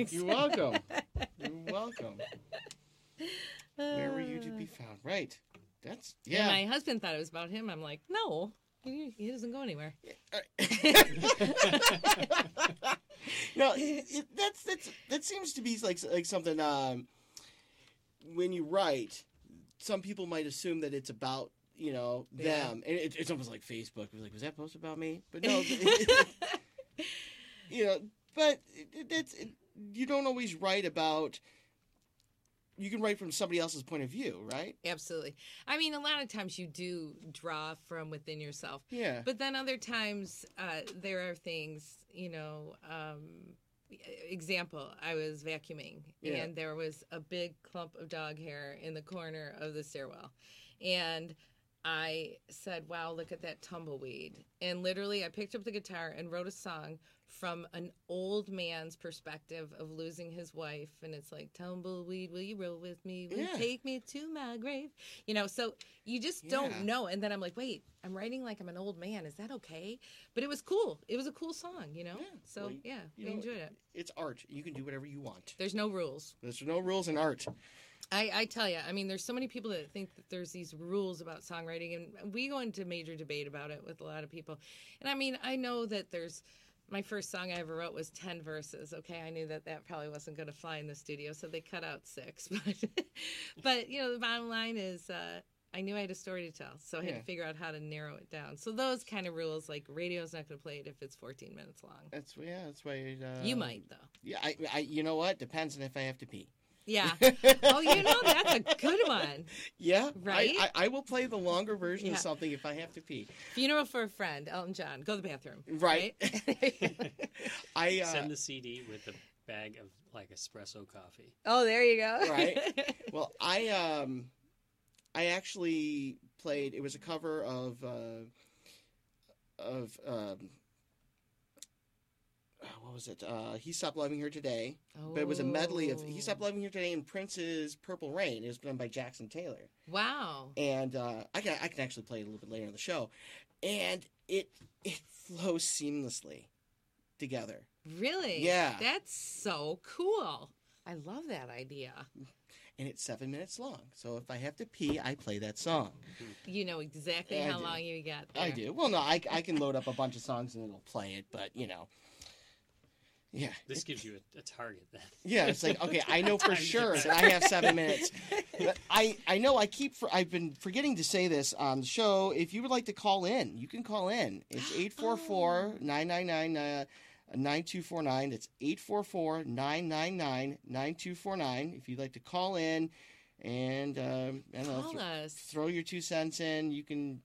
Thanks. You're welcome. You're welcome. Where were you to be found? Right. That's Yeah. yeah. my husband thought it was about him. I'm like, no, he, he doesn't go anywhere. no, it, it- that's that's that seems to be like like something. Um, when you write, some people might assume that it's about you know Yeah. them, and it, it's almost like Facebook. It's like, was that post about me? But no, you know, but it, it, it's it, you don't always write about. You can write from somebody else's point of view, right? Absolutely. I mean, a lot of times you do draw from within yourself. Yeah. But then other times uh, there are things, you know. Um, example: I was vacuuming, Yeah. and there was a big clump of dog hair in the corner of the stairwell, and I said, "Wow, look at that tumbleweed!" And literally, I picked up the guitar and wrote a song from an old man's perspective of losing his wife, and it's like, "Tumbleweed, will you roll with me? Will you take me to my grave?" You know, so you just Yeah. don't know. And then I'm like, "Wait, I'm writing like I'm an old man. Is that okay?" But it was cool. It was a cool song, you know. Yeah. So Well, yeah, we know, enjoyed it. It's art. You can do whatever you want. There's no rules. There's no rules in art. I, I tell you, I mean, there's so many people that think that there's these rules about songwriting, and we go into major debate about it with a lot of people. And I mean, I know that there's my first song I ever wrote was 10 verses. Okay, I knew that that probably wasn't going to fly in the studio, so they cut out six. But, but you know, the bottom line is, uh, I knew I had a story to tell, so I had Yeah. to figure out how to narrow it down. So those kind of rules, like radio's not going to play it if it's 14 minutes long. That's yeah. That's why. Uh, you might though. Yeah. I, I. You know what? Depends on if I have to pee. Yeah. oh, you know that's a good one. Yeah. Right? I, I, will play the longer version Yeah. of something if I have to pee. Funeral for a friend, Elton John. Go to the bathroom. Right. I. Uh, Send the CD with a bag of like espresso coffee. oh, there you go. Right. well, I um, I actually played. It was a cover of uh, of um. Uh, What was it? Uh, he stopped loving her today, oh. but it was a medley of "He. Stopped Loving Her Today" and Prince's "Purple Rain." It was done by Jackson Taylor. Wow. and uh, I can I can actually play it a little bit later in the show, and it it flows seamlessly together. Really? Yeah. That's so cool. I love that idea. And it's seven minutes long, so if I have to pee, I play that song. You know exactly I how do. long you got there. I do. Well, no, I, I can load up a bunch of songs and it'll play it, but you know, yeah, This gives you a, a target then. yeah. It's like okay, I know for sure that I have seven minutes. But I I know I keep for, I've been forgetting to say this on the show. If you would like to call in, you can call in. It's 844-999 uh, 9249. That's 844-999-9249. If you'd like to call in and um, I don't know, th- us. throw your two cents in, you can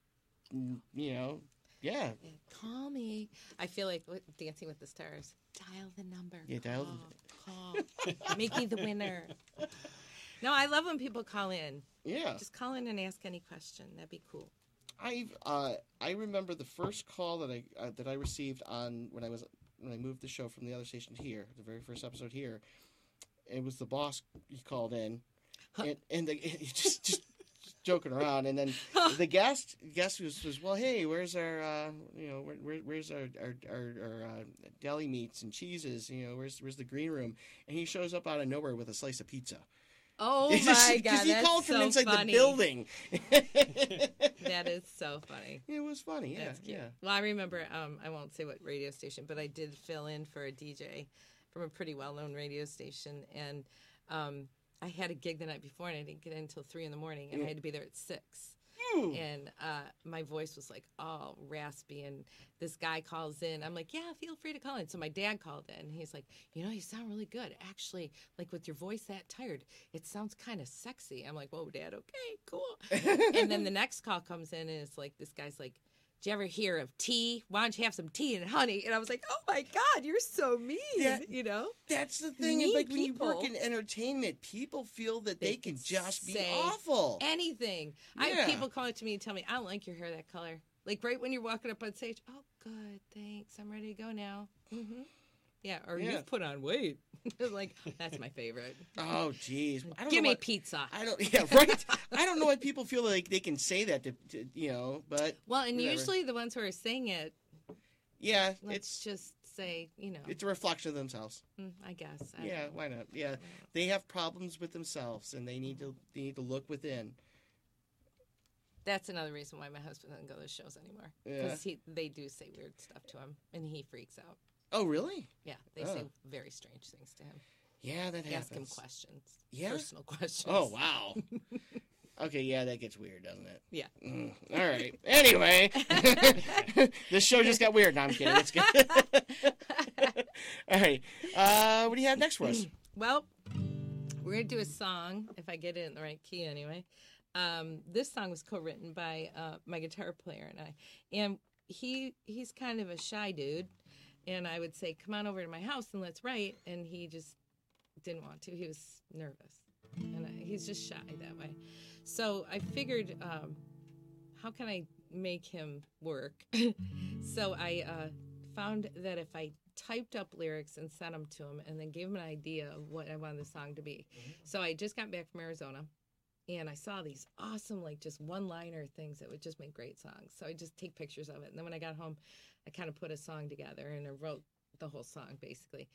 you know, yeah. Call me. I feel like Dancing with the Stars. Dial the number. Yeah, dial Call. call. Make me the winner. No, I love when people call in. Yeah. Just call in and ask any question. That'd be cool. I've uh, I remember the first call that I uh, that I received on when I was when I moved the show from the other station here, the very first episode here. It was the boss. He called in, and and the, he just just joking around, and then the guest guest was, was well, hey, where's our uh, you know where, where, where's our our, our, our uh, deli meats and cheeses? You know where's where's the green room? And he shows up out of nowhere with a slice of pizza. Oh my just- god, he that's called from so inside funny. the building. That is so funny. It was funny. Yeah, yeah. Well, I remember. Um, I won't say what radio station, but I did fill in for a DJ from a pretty well-known radio station, and um, I had a gig the night before, and I didn't get in until three in the morning, and I had to be there at six. And uh, my voice was like all raspy, and this guy calls in. I'm like, "Yeah, feel free to call in." So my dad called in. He's like, "You know, you sound really good. Actually, like with your voice that tired, it sounds kind of sexy." I'm like, "Whoa, dad. Okay, cool." and then the next call comes in and it's like this guy's like did you ever hear of tea why don't you have some tea and honey and i was like oh my god you're so mean Yeah. you know That's the thing. Mean Is like when you work people. in entertainment, people feel that they, They can just be awful. anything i have people call it to me and tell me i don't like your hair that color like right when you're walking up on stage oh good thanks i'm ready to go now hmm yeah or Yeah. you've put on weight like that's my favorite Oh, jeez. Give know me what- pizza I don't. Yeah, right. I don't know why people feel like they can say that to, to you know, but well and whatever. usually the ones who are saying it yeah, let's it's just say, you know, It's a reflection of themselves. mm, I guess. I Yeah, why not? Yeah, they have problems with themselves, and they need to they need to look within. That's another reason why my husband doesn't go to shows anymore. Yeah. Because he they do say weird stuff to him, and he freaks out. Oh, really? Yeah, they say Oh. very strange things to him. Yeah, that happens. Ask him questions. Yeah? Personal questions. Oh, wow. okay, yeah, that gets weird, doesn't it? Yeah. Mm, all right. Anyway, this show just got weird. No, I'm kidding. It's good. all right. Uh, what do you have next for us? Well, we're gonna do a song if I get it in the right key anyway. Um, this song was co-written by uh, my guitar player and I, and he he's kind of a shy dude, and I would say, "Come on over to my house and let's write," and he just didn't want to. He was nervous, and I, he's just shy that way. So I figured, um, how can I make him work? so I uh, found that if I typed up lyrics and sent them to him and then gave him an idea of what I wanted the song to be. So I just got back from Arizona and I saw these awesome, like just one liner things that would just make great songs. So I just take pictures of it. And then when I got home, I kind of put a song together and I wrote the whole song basically.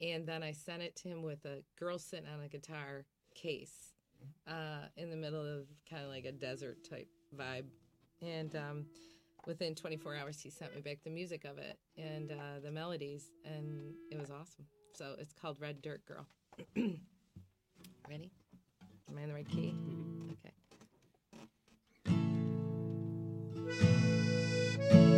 And then I sent it to him with a girl sitting on a guitar case uh, in the middle of kind of like a desert type vibe. And um, within 24 hours, he sent me back the music of it and uh, the melodies, and it was awesome. So it's called Red Dirt Girl. Ready? Am I in the right key? Okay.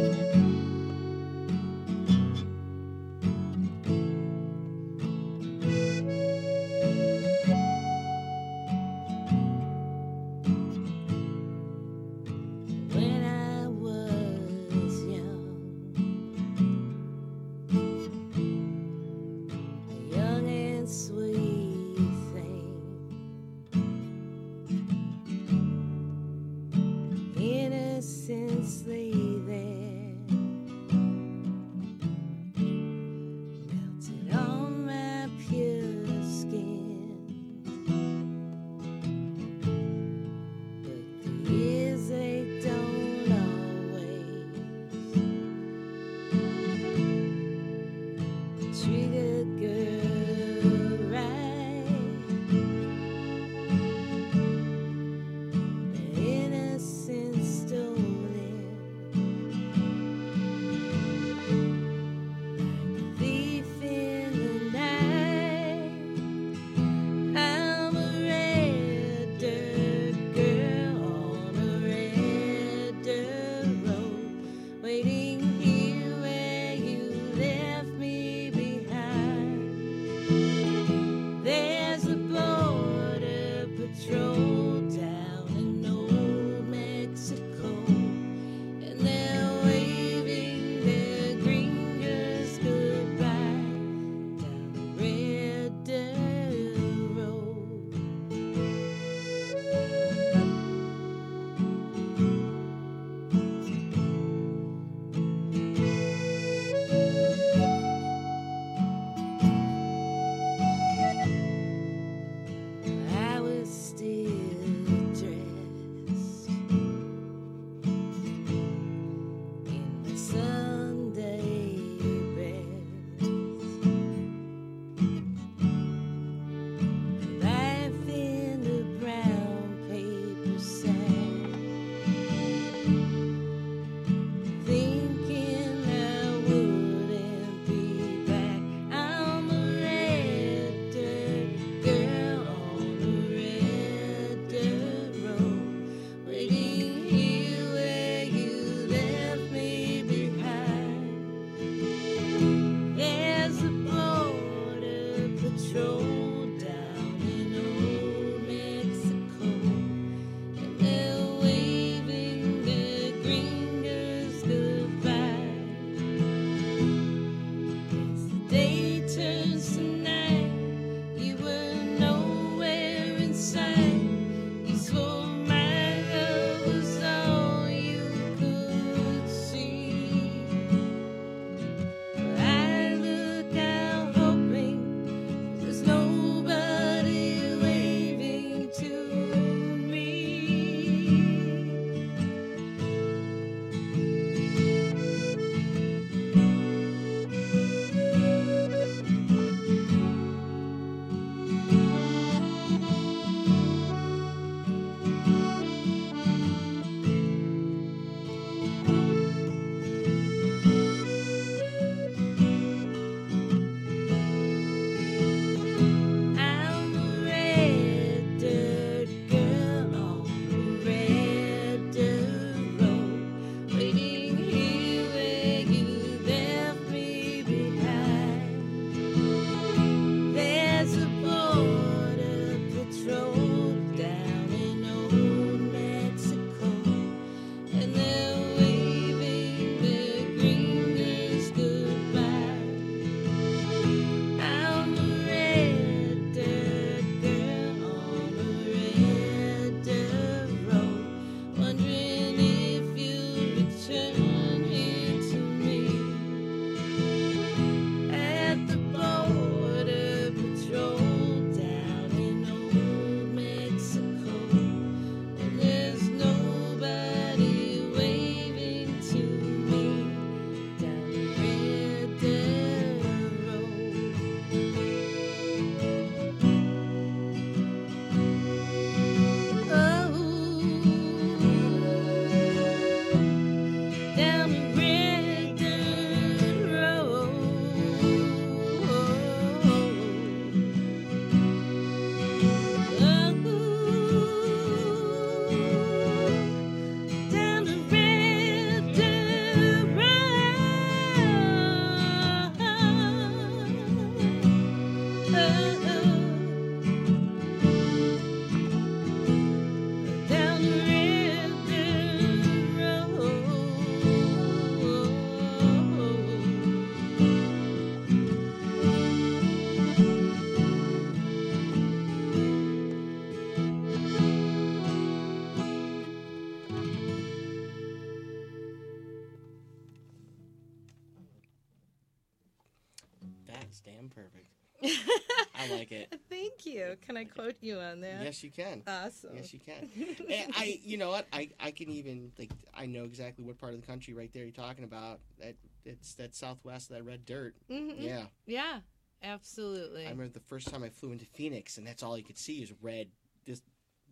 I'm perfect. I like it. Thank you. Can I quote you on that? Yes, you can. Awesome. Yes, you can. and I, you know what? I, I can even like I know exactly what part of the country right there you're talking about. That it's that southwest that red dirt. Mhm. Yeah, Yeah, absolutely. I remember the first time I flew into Phoenix, and that's all you could see is red, just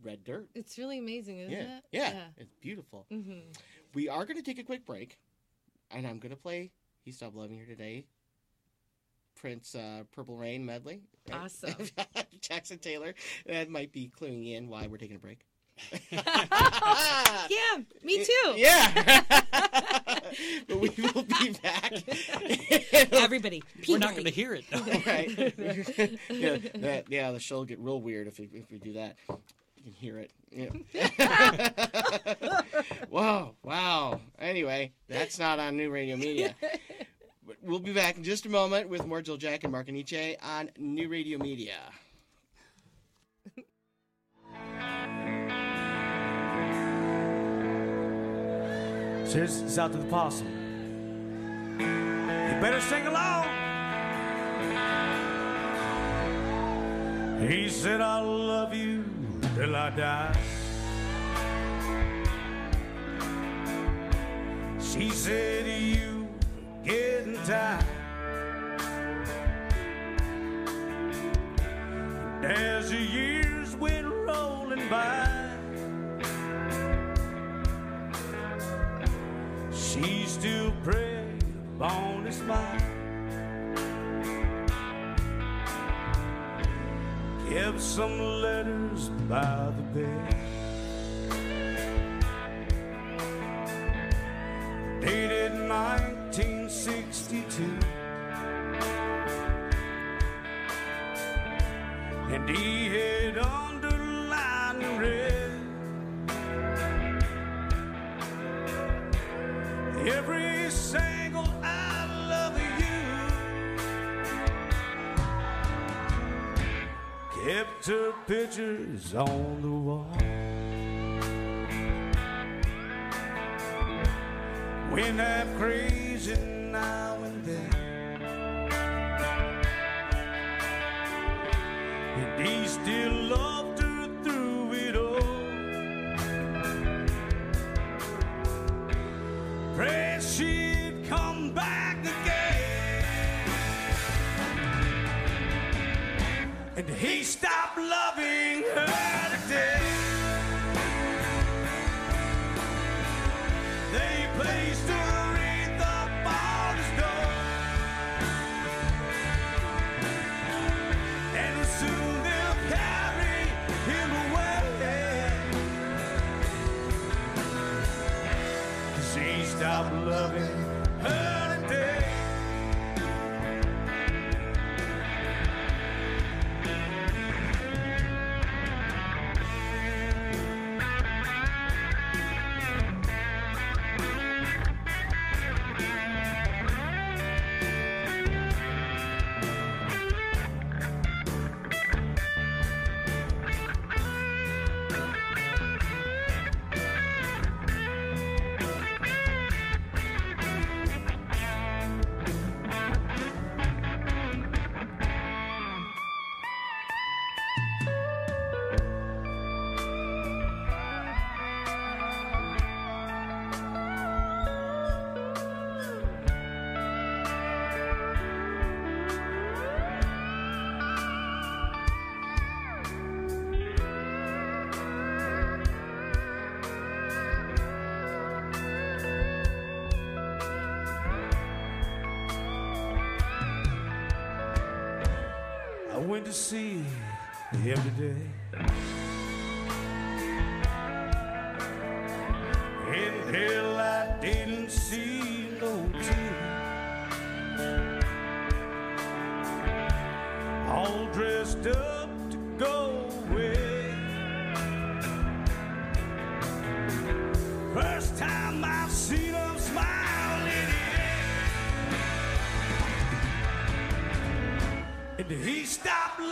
red dirt. It's really amazing, isn't yeah. it? yeah, yeah. it's beautiful. hmm We are going to take a quick break, and I'm going to play "He Stopped Loving Her Today." Prince uh, "Purple Rain" medley. right? Awesome. Jackson Taylor. That might be cluing in why we're taking a break. Yeah, me too. Yeah. but we will be back. Everybody, We're not going to hear it. right. yeah, that, yeah, the show will get real weird if we, if we do that. You can hear it. Yeah. wow, wow. Anyway, that's not on New Radio Media. We'll be back in just a moment with more Jill Jack and Mark Iannace on New Radio Media. Says it's out to the possum. You better sing along. He said, I love you till I die. She said, You getting tired. As the years went rolling by. She still prayed upon his mind. Kept some letters by the bed. Dated 1962. And he had underlined read. Every single I love you kept her pictures on the wall. Went half crazy now to see him today. In hell, I didn't see no tear. All dressed up to go away. First time I've seen him smile in it. And he stopped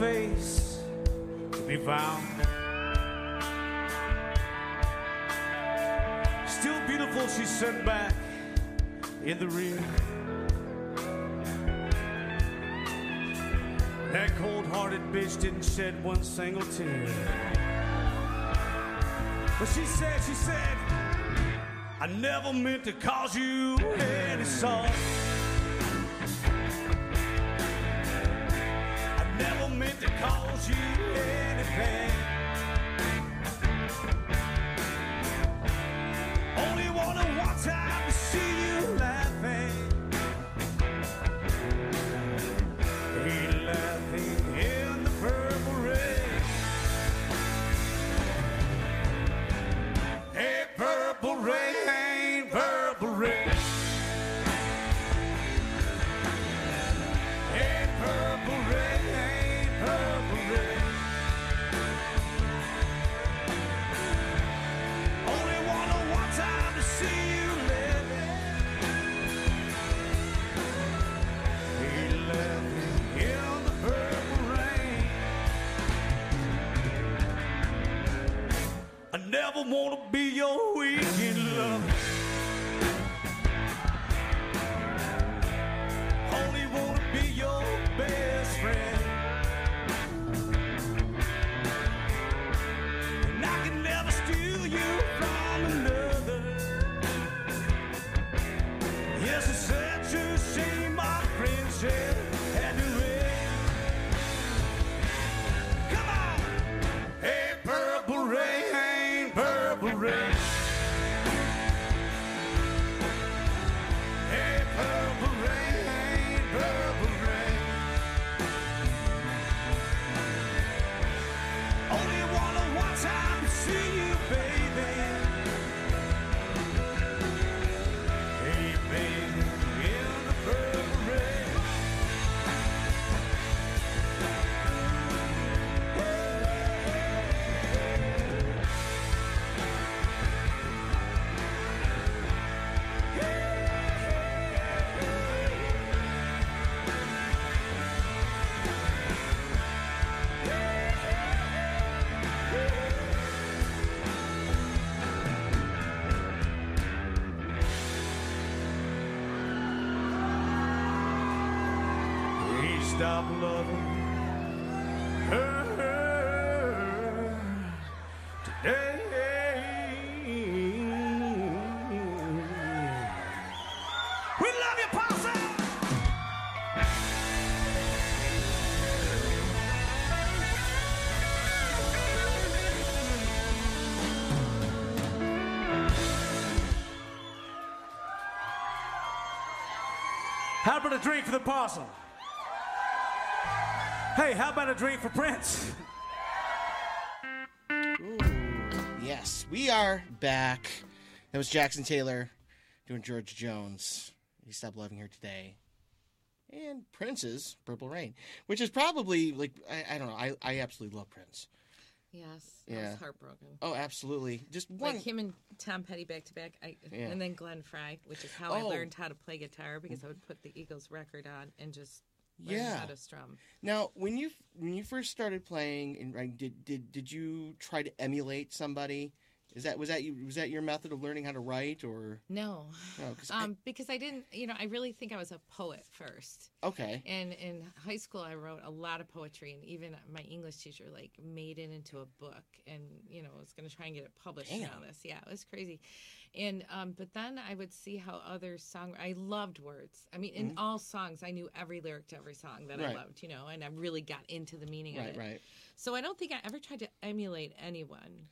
face to be found. Still beautiful, she sat back in the rear. That cold-hearted bitch didn't shed one single tear. But she said, she said, I never meant to cause you any sorrow. You any about a drink for the possum? Hey, how about a drink for Prince? Ooh, yes, we are back. That was Jackson Taylor doing George Jones. He stopped loving her today. And Prince's Purple Rain, which is probably like I, I don't know. I, I absolutely love Prince. Yes, I Yeah. was heartbroken. Oh, absolutely. Just one. Like him and Tom Petty back to back, I, Yeah. and then Glenn Frey, which is how I Oh. learned how to play guitar because I would put the Eagles record on and just learn Yeah. how to strum. Now, when you when you first started playing, and did did did you try to emulate somebody? Is that was that you was that your method of learning how to write or No, no? 'cause I- um, because I didn't. You know, I really think I was a poet first. okay, And in high school, I wrote a lot of poetry, and even my English teacher like made it into a book, and you know was going to try and get it published and all this. Yeah, it was crazy. And um, but then I would see how other song. I loved words. I mean, in all songs, I knew every lyric to every song that I Mm-hmm. Loved. You know, and I really got into the meaning of right, it. right. So I don't think I ever tried to emulate anyone.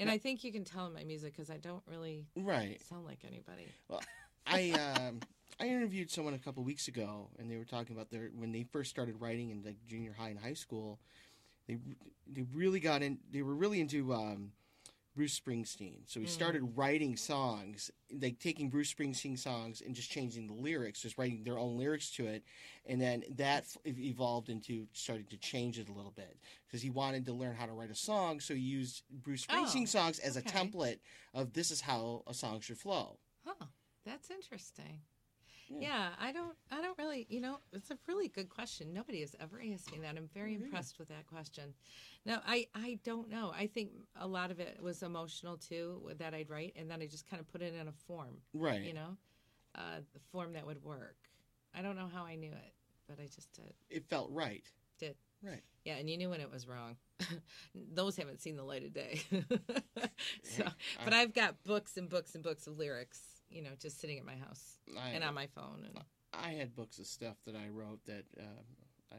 And I think you can tell in my music because I don't really Right. sound like anybody. Well, I um, I interviewed someone a couple weeks ago, and they were talking about their when they first started writing in like junior high and high school. They they really got in. They were really into um, Bruce Springsteen. So he Mm. started writing songs, like taking Bruce Springsteen songs and just changing the lyrics, just writing their own lyrics to it, and then that f- evolved into starting to change it a little bit because he wanted to learn how to write a song. So he used Bruce Oh, Springsteen songs as a template of this is how a song should flow. Huh. That's interesting. Yeah. Yeah. I don't. I don't really. You know, it's a really good question. Nobody has ever asked me that. I'm very Oh, impressed with that question. No, I. I don't know. I think a lot of it was emotional too that I'd write, and then I just kind of put it in a form. Right. You know, uh, the form that would work. I don't know how I knew it, but I just did. It felt right. Did. Right. Yeah, and you knew when it was wrong. Those haven't seen the light of day. so, but I've got books and books and books of lyrics, you know, just sitting at my house I, and on my phone. And I had books of stuff that I wrote that um, I,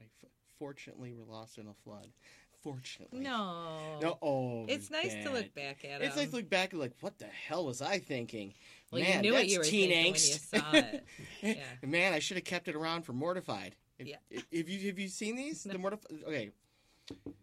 I f- fortunately were lost in a flood. Fortunately. no, No. Oh. it's nice to look back at. It. It's nice to look back and like, what the hell was I thinking? Well, Man, you knew what you were teen thinking angst. when you saw it. Yeah. Man, I should have kept it around for Mortified. If, Yeah. if, you have you seen these? The Mortified. Okay.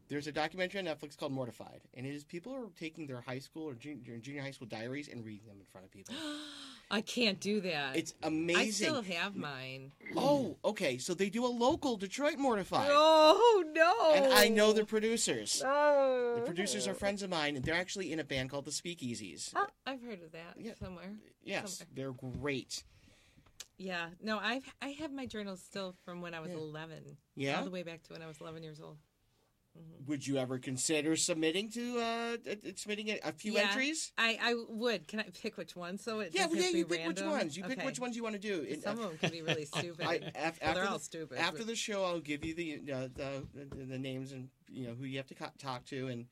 There's a documentary on Netflix called Mortified, and it is people are taking their high school or junior, junior high school diaries and reading them in front of people. I can't do that. It's amazing. I still have mine. Oh, okay. So they do a local Detroit Mortified. Oh no! And I know the producers. Oh. The producers are friends of mine, and they're actually in a band called the Speakeasies. Oh, I've heard of that Yeah. somewhere. Yes, somewhere. they're great. Yeah, no, I've I have my journals still from when I was Yeah. 11. Yeah? all the way back to when I was 11 years old. Would you ever consider submitting to uh, uh, submitting a, few Yeah. entries? I I would. Can I pick which one? So it Yeah, well, yeah. You pick which ones. You pick which ones you want to do. And, Some uh, of them can be really stupid. I, well, after they're the, all stupid. After but- the show, I'll give you the uh, the, the the names and you know who you have to co- talk to, and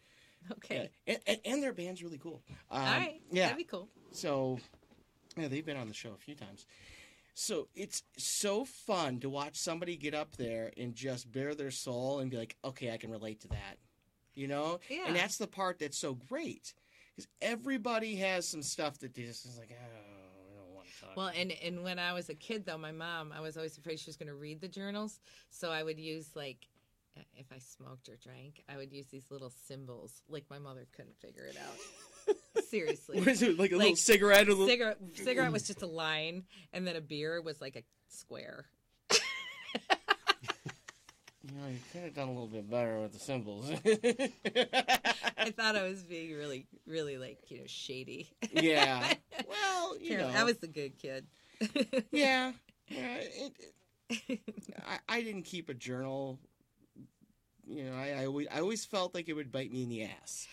okay, yeah, and, and, and their band's really cool. Um, all right, yeah. that'd be cool. So, yeah, they've been on the show a few times. So it's so fun to watch somebody get up there and just bare their soul and be like, okay, I can relate to that. You know? Yeah. And that's the part that's so great. Because everybody has some stuff that they just is like, oh, I don't want to talk. Well, and and when I was a kid, though, my mom, I was always afraid she was going to read the journals, so I would use like. If I smoked or drank, I would use these little symbols. Like my mother couldn't figure it out. Seriously, what is it? Like a little cigarette? Or a little... cigarette cigarette was just a line, and then a beer was like a square. You know, you could have done a little bit better with the symbols. I thought I was being really, really like you know shady. yeah. Well, you know. I was the good kid. yeah. yeah it, it- I, I didn't keep a journal. You know, I, I, always, I always felt like it would bite me in the ass.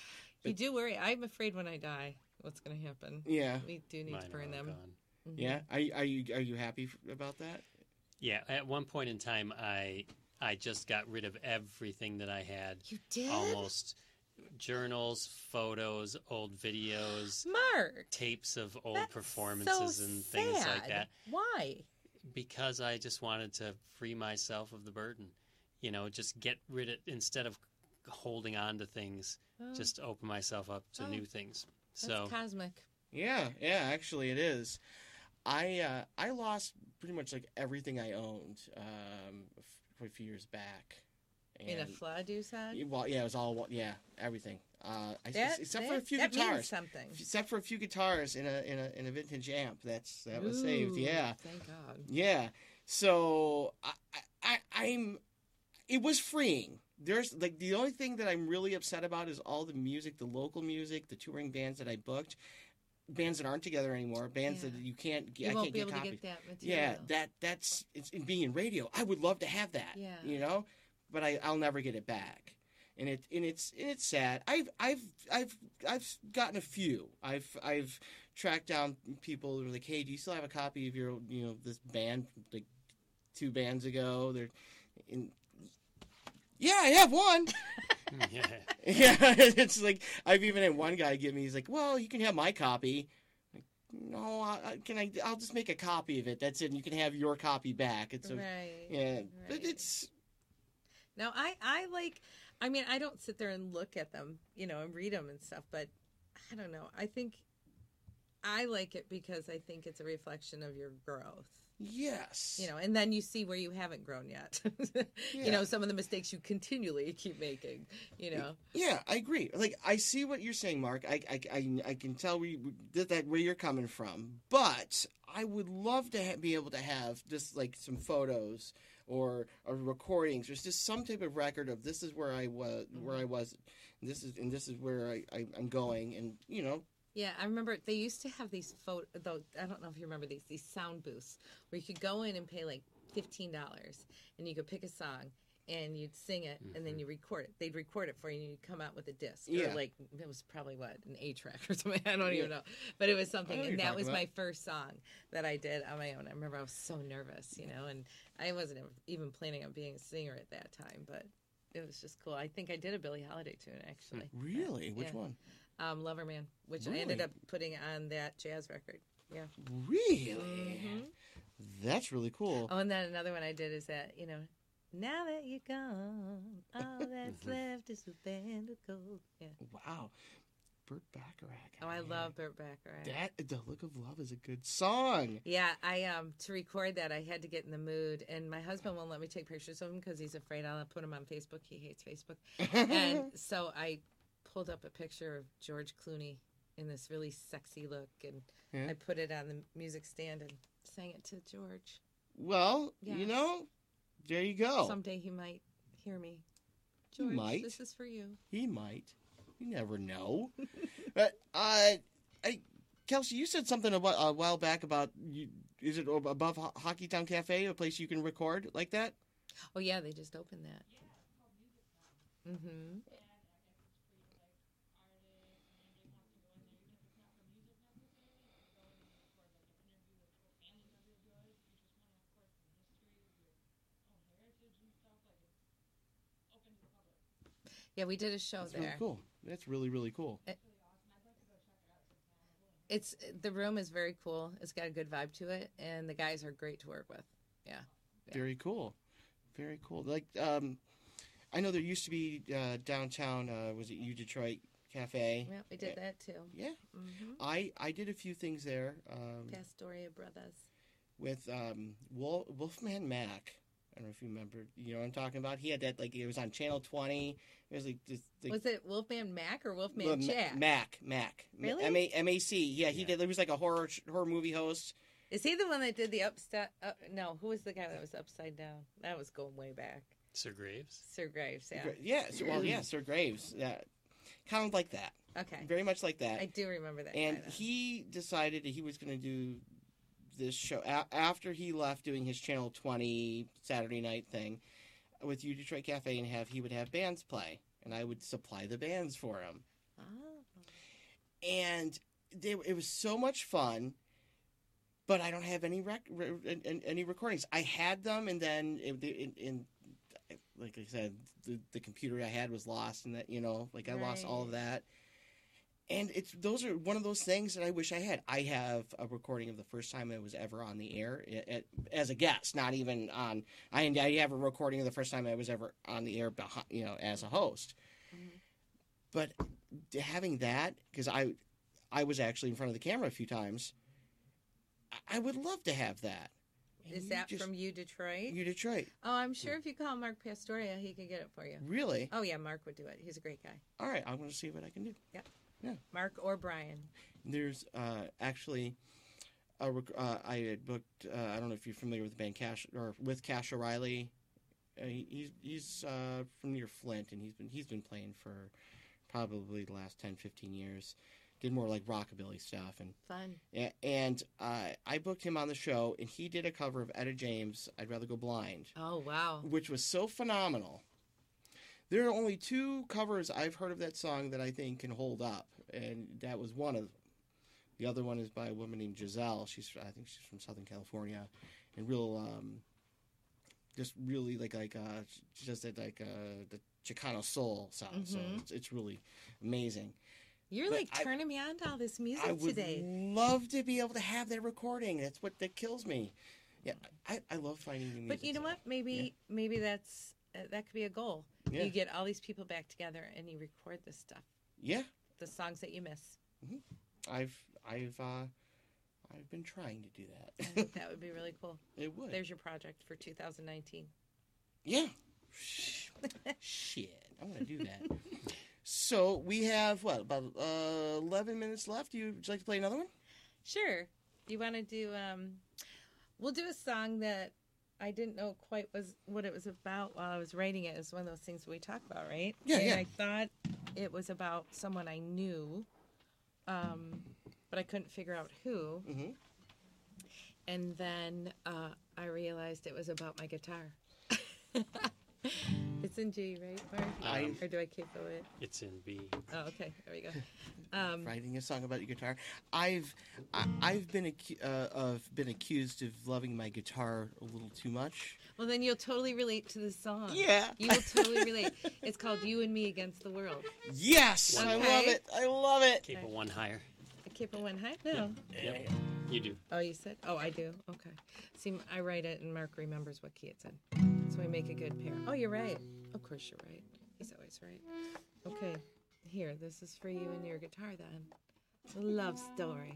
You do worry. I'm afraid when I die, what's going to happen? Yeah. We do need Mine to burn all them. gone. Mhm. Yeah. Are, you- are you are you happy f- about that? Yeah, at one point in time, I I just got rid of everything that I had. You did, Almost journals, photos, old videos, Mark. tapes of old That's performances so and things like sad. that Why? because I just wanted to free myself of the burden. You know, just get rid of instead of holding on to things, Oh, just open myself up to Oh, new things. that's So cosmic. Yeah. Yeah. Actually, it is. I uh, I lost pretty much like everything I owned um, f- a few years back. In a flood, you said. Well, yeah, it was all yeah, everything. Uh, I, That- except for a that- few that means guitars. something. Except for a few guitars in a in a in a vintage amp. That's that was saved. Yeah. Thank God. Yeah. So I, I, I'm. It was freeing. There's like the only thing that I'm really upset about is all the music, the local music, the touring bands that I booked, bands that aren't together anymore, bands Yeah. that you can't. get. You won't can't be get able to get that material. Yeah, that that's it's in being in radio. I would love to have that. Yeah. You know, but I I'll never get it back. And it and it's and it's sad. I've I've I've I've gotten a few. I've I've tracked down people who are like, "Hey, do you still have a copy of your you know this band like two bands ago?" They're in Yeah, I have one. yeah, yeah, it's like I've even had one guy give me. He's like, "Well, you can have my copy." Like, no, I, I- can I? I'll just make a copy of it. That's it. And you can have your copy back. It's a, right. yeah, but it's No, I I like. I mean, I don't sit there and look at them, you know, and read them and stuff. But I don't know. I think I like it because I think it's a reflection of your growth. Yes. You know, and then you see where you haven't grown yet. Yeah. You know, some of the mistakes you continually keep making. You know, Yeah, I agree. Like I see what you're saying, Mark. I I, I, I can tell where you, that, that where you're coming from. But I would love to ha- be able to have just like some photos or, or recordings, or just some type of record of this is where I was, where I was, and this is and this is where I, I I'm going, and you know, Yeah, I remember they used to have these photo. Though I don't know if you remember these these sound booths where you could go in and pay like fifteen dollars, and you could pick a song and you'd sing it, and then you record it. They'd record it for you, and you'd come out with a disc. Yeah. Or like it was probably what an eight track or something. I don't even know, but it was something, and that was talking my first song that I did on my own. I remember I was so nervous, you know, and I wasn't even planning on being a singer at that time, but. It was just cool. I think I did a Billie Holiday tune actually. really, which Yeah. one? Um, Loverman, which I ended up putting on that jazz record. Yeah. Really, that's really cool. Oh, and then another one I did is that you know, now that you're gone, all that's left is a band of gold. Yeah. Wow, Burt Bacharach. Oh, I man. love Burt Bacharach. that. The Look of Love is a good song. Yeah, I um to record that I had to get in the mood, and my husband won't let me take pictures of him because he's afraid I'll put him on Facebook. He hates Facebook, and so I pulled up a picture of George Clooney in this really sexy look, and Yeah. I put it on the music stand and sang it to George. Well, you know, there you go. Someday he might hear me. He George, might. this is for you. He might. You never know. but uh, I, Kelsey, you said something a, whi- a while back about you. Is it above Ho- Hockey Town Cafe, a place you can record like that? Oh yeah, they just opened that. Mm-hmm. Yeah, we did a show That's there. really cool. That's really really cool. It's the room is very cool. It's got a good vibe to it, and the guys are great to work with. Yeah. Very cool. Very cool. Like um, I know there used to be uh, downtown. Uh, was it U Detroit Cafe? Yeah, we did that too. Yeah, Mm-hmm. I I did a few things there. Um, Pastoria Brothers. with um, Wolf, Wolfman Mac. I don't know if you remember. You know what I'm talking about. He had that like it was on Channel 20. It was like this. Like, Was it Wolfman Mac or Wolfman well, Ma- Jack? Mac Mac Really? M A M A C. Yeah, he Yeah. did. He was like a horror horror movie host. Is he the one that did the upside? Uh, no, who was the guy that was upside down? That was going way back. Sir Graves. Sir Graves. Yeah. Yeah. so- well, yeah. Sir Graves. Yeah, kind of like that. Okay. Very much like that. I do remember that. and guy, he decided that he was going to do this show a- after he left doing his Channel 20 Saturday night thing with U Detroit Cafe and have he would have bands play and I would supply the bands for him. Oh. And they, it was so much fun. But I don't have any rec- re- an- any recordings. I had them, and then in, in, in like I said, the, the computer I had was lost, and that you know, like I lost all of that. And it's those are one of those things that I wish I had. I have a recording of the first time I was ever on the air as a guest, not even on. I I have a recording of the first time I was ever on the air, behind, you know, as a host. Mm-hmm. But having that, because I, I was actually in front of the camera a few times. I- would love to have that. And Is that just- from you, Detroit? you Detroit? oh, I'm sure hmm. if you call Mark Pastoria, he could get it for you. Really? Oh yeah, Mark would do it. He's a great guy. All right, I'm going to see what I can do. Mark or Brian. There's uh, actually, a rec- uh, I had booked. Uh, I don't know if you're familiar with the band Cash or with Cash O'Reilly. Uh, he, he's he's uh, from near Flint, and he's been he's been playing for probably the last 10, 15 years. Did more like rockabilly stuff, and Fun. a- and uh, I booked him on the show, and he did a cover of Etta James. I'd rather go blind. Oh wow. which was so phenomenal. There are only two covers I've heard of that song that I think can hold up, and that was one of them. The other one is by a woman named Giselle. She's I think she's from Southern California, and real, um, just really like like uh, she does that like uh, the Chicano soul sound. So Mhm. it's, it's really amazing. You're But like I- turning me on to all this music I would today. love to be able to have that recording. That's what that kills me. Yeah, I, I love finding new music. But you know so- what? Maybe maybe that's uh, that could be a goal. Yeah. You get all these people back together and you record this stuff, Yeah, the songs that you miss. I've I've uh, I've been trying to do I that. think that would be really cool. it would. There's your project for 2019. Yeah. Shit. I'm to do that. so we have, what, about uh, 11 minutes left? You, would you like to play another one? Sure. You want to do? Um, we'll do a song that I didn't know quite was what it was about while I was writing it. It's one of those things we talk about, right? Yeah, and yeah. I thought it was about someone I knew, um, but I couldn't figure out who. Mhm. And then uh, I realized it was about my guitar. it's in G, right, Mark? I- or do I keep it? It's in B. Oh, okay. There we go. Um, Writing a song about your guitar. I've I, I've been acu- uh, of been accused of loving my guitar a little too much. Well, then you'll totally relate to this song. Yeah. You will totally relate. It's called You and Me Against the World. Yes, I Okay. love it. I love it. Keep it one higher. I keep it one high? No. Yep. You do. Oh, you said? Oh, I do. Okay. See, I write it and Mark remembers what key it's in. So we make a good pair. Oh, you're right. Of course you're right. He's always right. Okay. Here, this is for you and your guitar then. Love story.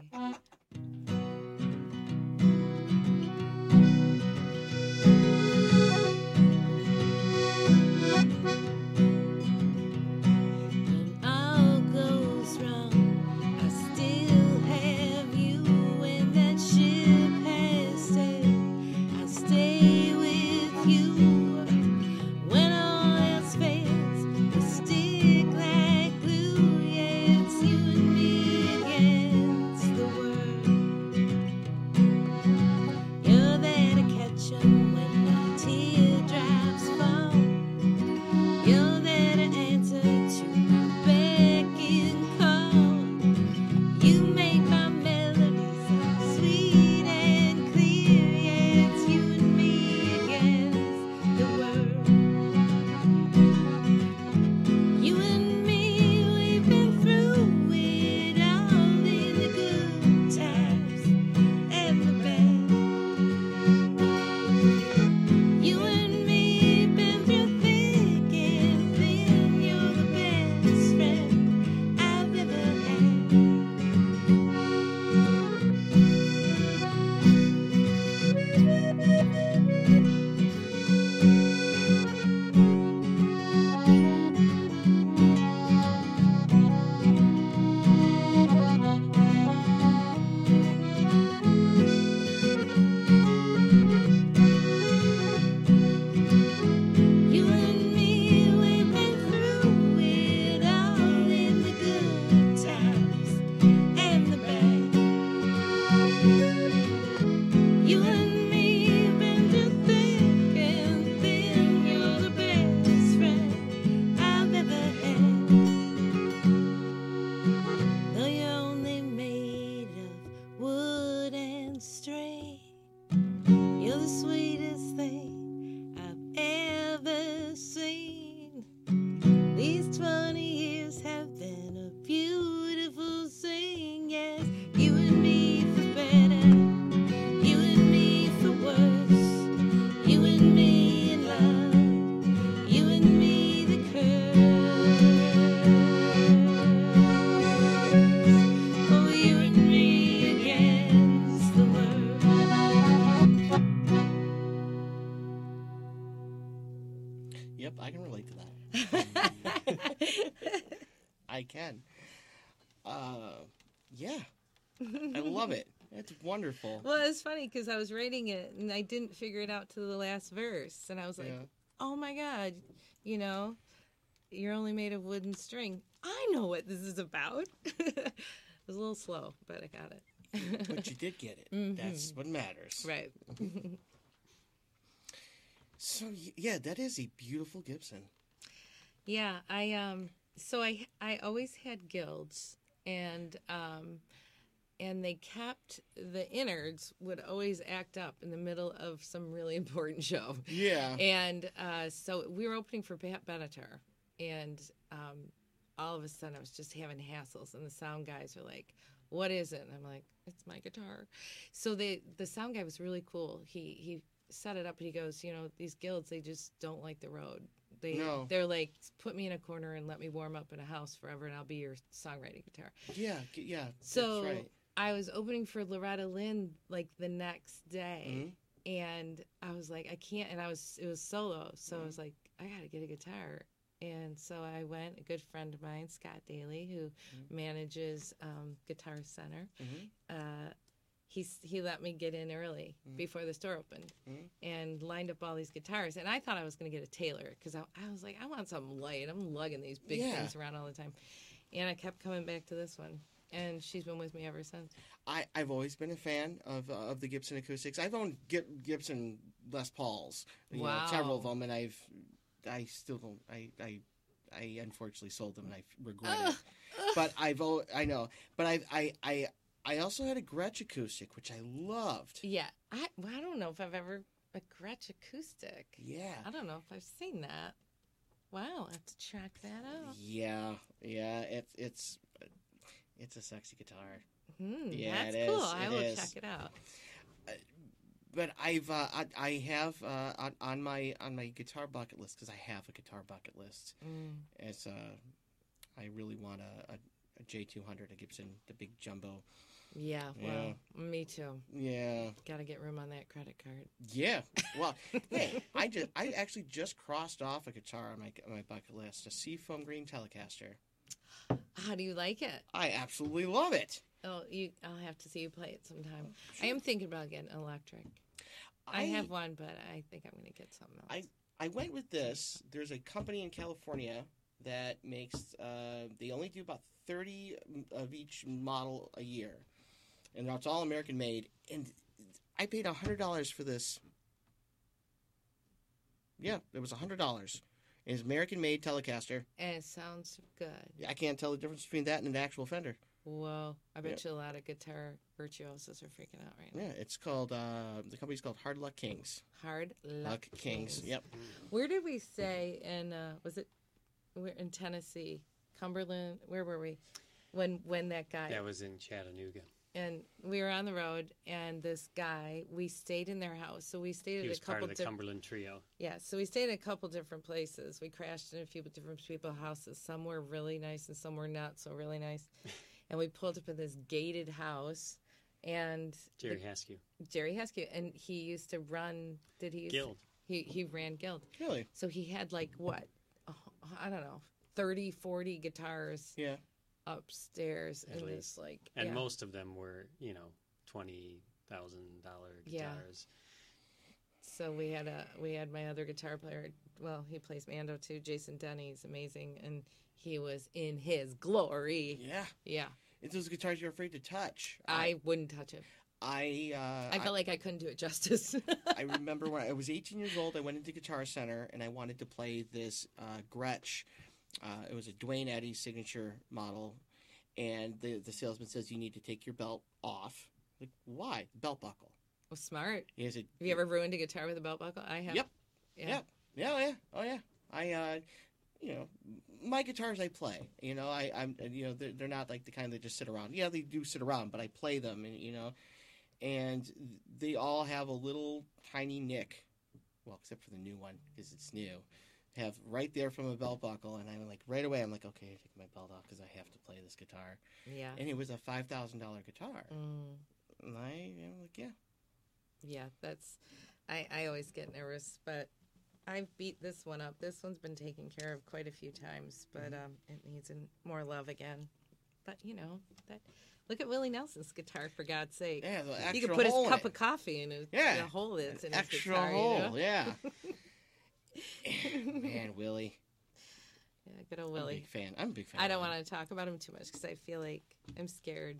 Wonderful. Well, it's funny because I was writing it and I didn't figure it out to the last verse, and I was like, Yeah. "Oh my god, you know, you're only made of wood and string. I know what this is about." it was a little slow, but I got it. But you did get it. That's what matters. right. So yeah, that is a beautiful Gibson. Yeah, I um so I I always had guilds and um and they kept the innards would always act up in the middle of some really important show. Yeah. And uh, so we were opening for Pat Benatar, and um, all of a sudden I was just having hassles, and the sound guys were like, "What is it?" And I'm like, "It's my guitar." So the the sound guy was really cool. He he set it up, and he goes, "You know, these guilds they just don't like the road. They No. they're like, put me in a corner and let me warm up in a house forever, and I'll be your songwriting guitar." Yeah. Yeah. So that's right. I was opening for Loretta Lynn like the next day, Mhm. and I was like, I can't. And I was it was solo, so I was like, I gotta get a guitar. And so I went. A good friend of mine, Scott Daly, who manages um, Guitar Center, Mhm. uh, he he let me get in early before the store opened, and lined up all these guitars. And I thought I was gonna get a Taylor because I, I was like, I want something light. I'm lugging these big Yeah. things around all the time, and I kept coming back to this one. And she's been with me ever since. I, I've always been a fan of uh, of the Gibson acoustics. I've owned Gib- Gibson Les Pauls, you know, several of them, and I've I still don't. I I, I unfortunately sold them, and I regret it. But I've I know, but I I I I also had a Gretsch acoustic, which I loved. Yeah, I well, I don't know if I've ever a Gretsch acoustic. Yeah. I don't know if I've seen that. Wow, I have to track that out. Yeah, yeah, it's it's it's a sexy guitar. Hmm, Yeah, that's it cool. is, I it will is. check it out. But I've uh, I, I have uh, on, on my on my guitar bucket list because I have a guitar bucket list. Mm. It's uh, I really want a, a, a J two hundred, a Gibson, the big jumbo. Yeah, well, me too. Yeah, Got to get room on that credit card. yeah. Well, hey, I just I actually just crossed off a guitar on my on my bucket list, a Seafoam Green Telecaster. How do you like it? I absolutely love it. Oh, you. I'll have to see you play it sometime. I am thinking about getting electric. I, have one, but I think I'm going to get something else. I I went with this. There's a company in California that makes. Uh, they only do about thirty of each model a year, and it's all American made. And I paid hundred dollars for this. Yeah, it was hundred dollars. It's American made Telecaster. and it sounds good. I can't tell the difference between that and an actual Fender. Whoa! I bet you a lot of guitar virtuosos are freaking out right now. Yeah, it's called. Uh, the company's called Hard Luck Kings. Hard luck, Luck Kings. Yep. Where did we say? in? Uh, was it? We're in Tennessee, Cumberland. Where were we? When when that guy That was in Chattanooga. And we were on the road, and this guy, we stayed in their house. So we stayed He at was a part couple of the different. Cumberland Trio. Yeah, so we stayed in a couple different places. We crashed in a few different people's houses. Some were really nice, and some were not so really nice. and we pulled up in this gated house, and Jerry Haskew. Jerry Heskey, and he used to run. Did he? used- Guild. He he ran Guild. Really? So he had like what? uh, I don't know, 30, 40 guitars Yeah. Upstairs At in least. this like. And yeah. most of them were, you know, twenty thousand dollar guitars. Yeah. So we had a we had my other guitar player. Well, he plays Mando too. Jason Denny's amazing, and he was in his glory. Yeah. Yeah, It's those guitars you're afraid to touch. I wouldn't touch it. I uh, I felt like I couldn't do it justice. I remember when I was 18 years old, I went into Guitar Center and I wanted to play this uh, Gretsch. Uh, it was a Duane Eddy signature model, and the the salesman says you need to take your belt off. Like why? Belt buckle. well, smart. He has a. Have you ever ruined a guitar with a belt buckle? I have. Yep. Yeah. Yeah. Yeah. Yeah. Oh yeah. I. Uh, you know, my guitars I play. You know, I, I'm. You know, they're, they're not like the kind that just sit around. Yeah, they do sit around, but I play them, and you know, and they all have a little tiny nick. Well, except for the new one because it's new. Have right there from a belt buckle, and I'm like right away. I'm like, okay, I take my belt off because I have to play this guitar. Yeah. And it was a five thousand dollar guitar, Mm, and I am like, yeah, yeah. That's. I I always get nervous, but. I've beat this one up. This one's been taken care of quite a few times, but Mm-hmm. um, it needs more love again. But you know that. Look at Willie Nelson's guitar, for God's sake. yeah. The extra You could put his cup it. of coffee in his Yeah. the hole that's in his extra guitar. you hole. know? Yeah. Man, Willie. Yeah, good old I'm a Willie. big fan. I'm a big fan. I don't want to talk about him too much because I feel like I'm scared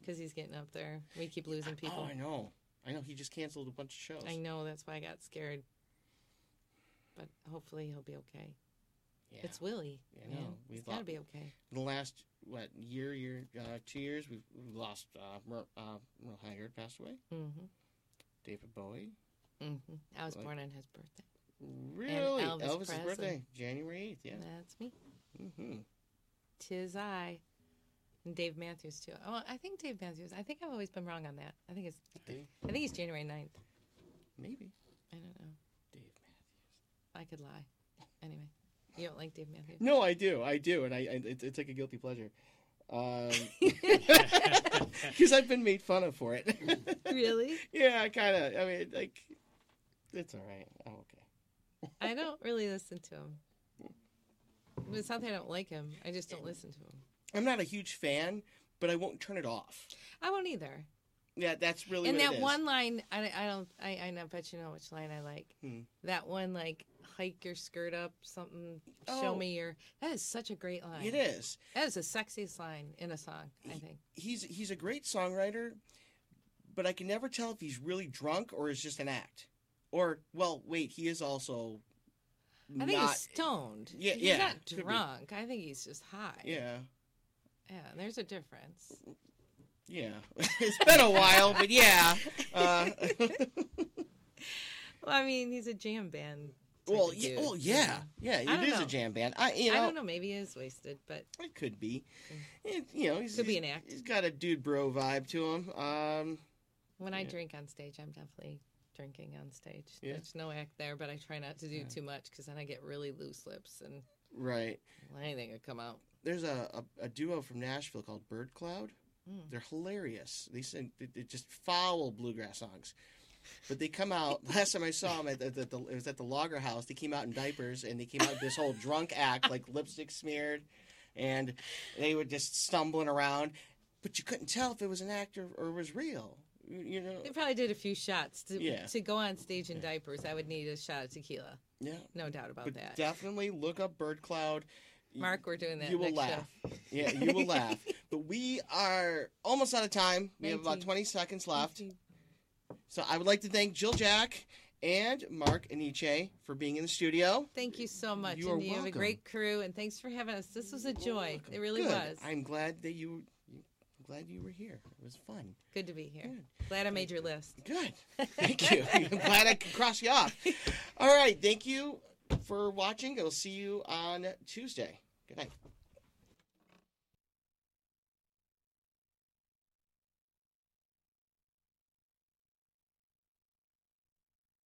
because he's getting up there. We keep losing people. Oh, I know. I know. He just canceled a bunch of shows. I know that's why I got scared. But hopefully he'll be okay. Yeah. It's Willie. Know. He's We've got to be okay. the last what year, year, uh, two years, we've, we've lost. Uh, Mer, uh, Merle Haggard passed away. hmm David Bowie. hmm I was Like- born on his birthday. Really? Elvis Elvis's Presley. birthday, January eighth. Yeah. That's me. hmm Tis I. And Dave Matthews too. Oh, I think Dave Matthews. I think I've always been wrong on that. I think it's. Okay. I think he's January 9th. Maybe. I don't know. Dave Matthews. I could lie. Anyway, you don't like Dave Matthews? No, I do. I do, and I, I it's, it's like a guilty pleasure. because I've been made fun of for it. really? yeah, I kind of. I mean, like, it's all right. I'm okay. I don't really listen to him. It's not that I don't like him. I just don't listen to him. I'm not a huge fan, but I won't turn it off. I won't either. Yeah, that's really and what that it is. one line, I, I don't, I, I know, bet you know which line I like. Hmm. That one, like, hike your skirt up, something, show Oh. me your. That is such a great line. It is. That is the sexiest line in a song, I think. He's he's a great songwriter, but I can never tell if he's really drunk or is just an act. Or well, wait, he is also. I think not, he's stoned. Yeah, he's yeah, not drunk. I think he's just high. Yeah, Yeah, there's a difference. yeah. it's been a while, but yeah. Uh, Well, I mean, he's a jam band. well, yeah, well, you yeah, know. yeah. It a jam band. I, you I don't know. Maybe he is wasted, but it could be. It, you know, he's, Could be an act. He's got a dude bro vibe to him. Um, when I Yeah. drink on stage, I'm definitely drinking on stage. Yeah. There's no act there, but I try not to do too much because then I get really loose lips and right. anything could come out. There's a, a, a duo from Nashville called Bird Cloud. Mm. They're hilarious. They sing they, just foul bluegrass songs. But they come out. Last time I saw them at the, the, the, it was at the Logger House. They came out in diapers and they came out this whole drunk act, like lipstick smeared, and they were just stumbling around. But you couldn't tell if it was an act or, or was real. You, know? They probably did a few shots to Yeah. to go on stage in diapers. I would need a shot of tequila, Yeah. no doubt about But that. definitely look up Bird Cloud. Mark, we're doing that. you will laugh. Show. Yeah, you will laugh. But we are almost out of time. We have about 20 seconds left. So I would like to thank Jill Jack and Mark Iannace for being in the studio. Thank you so much, You are and you have a great crew. And thanks for having us. This was a joy. It really Good. was. I'm glad that you. Glad you were here. It was fun. Good to be here. Good. Glad I made your list. Good. Thank you. I'm glad I could cross you off. All right. Thank you for watching. I'll see you on Tuesday. Good night.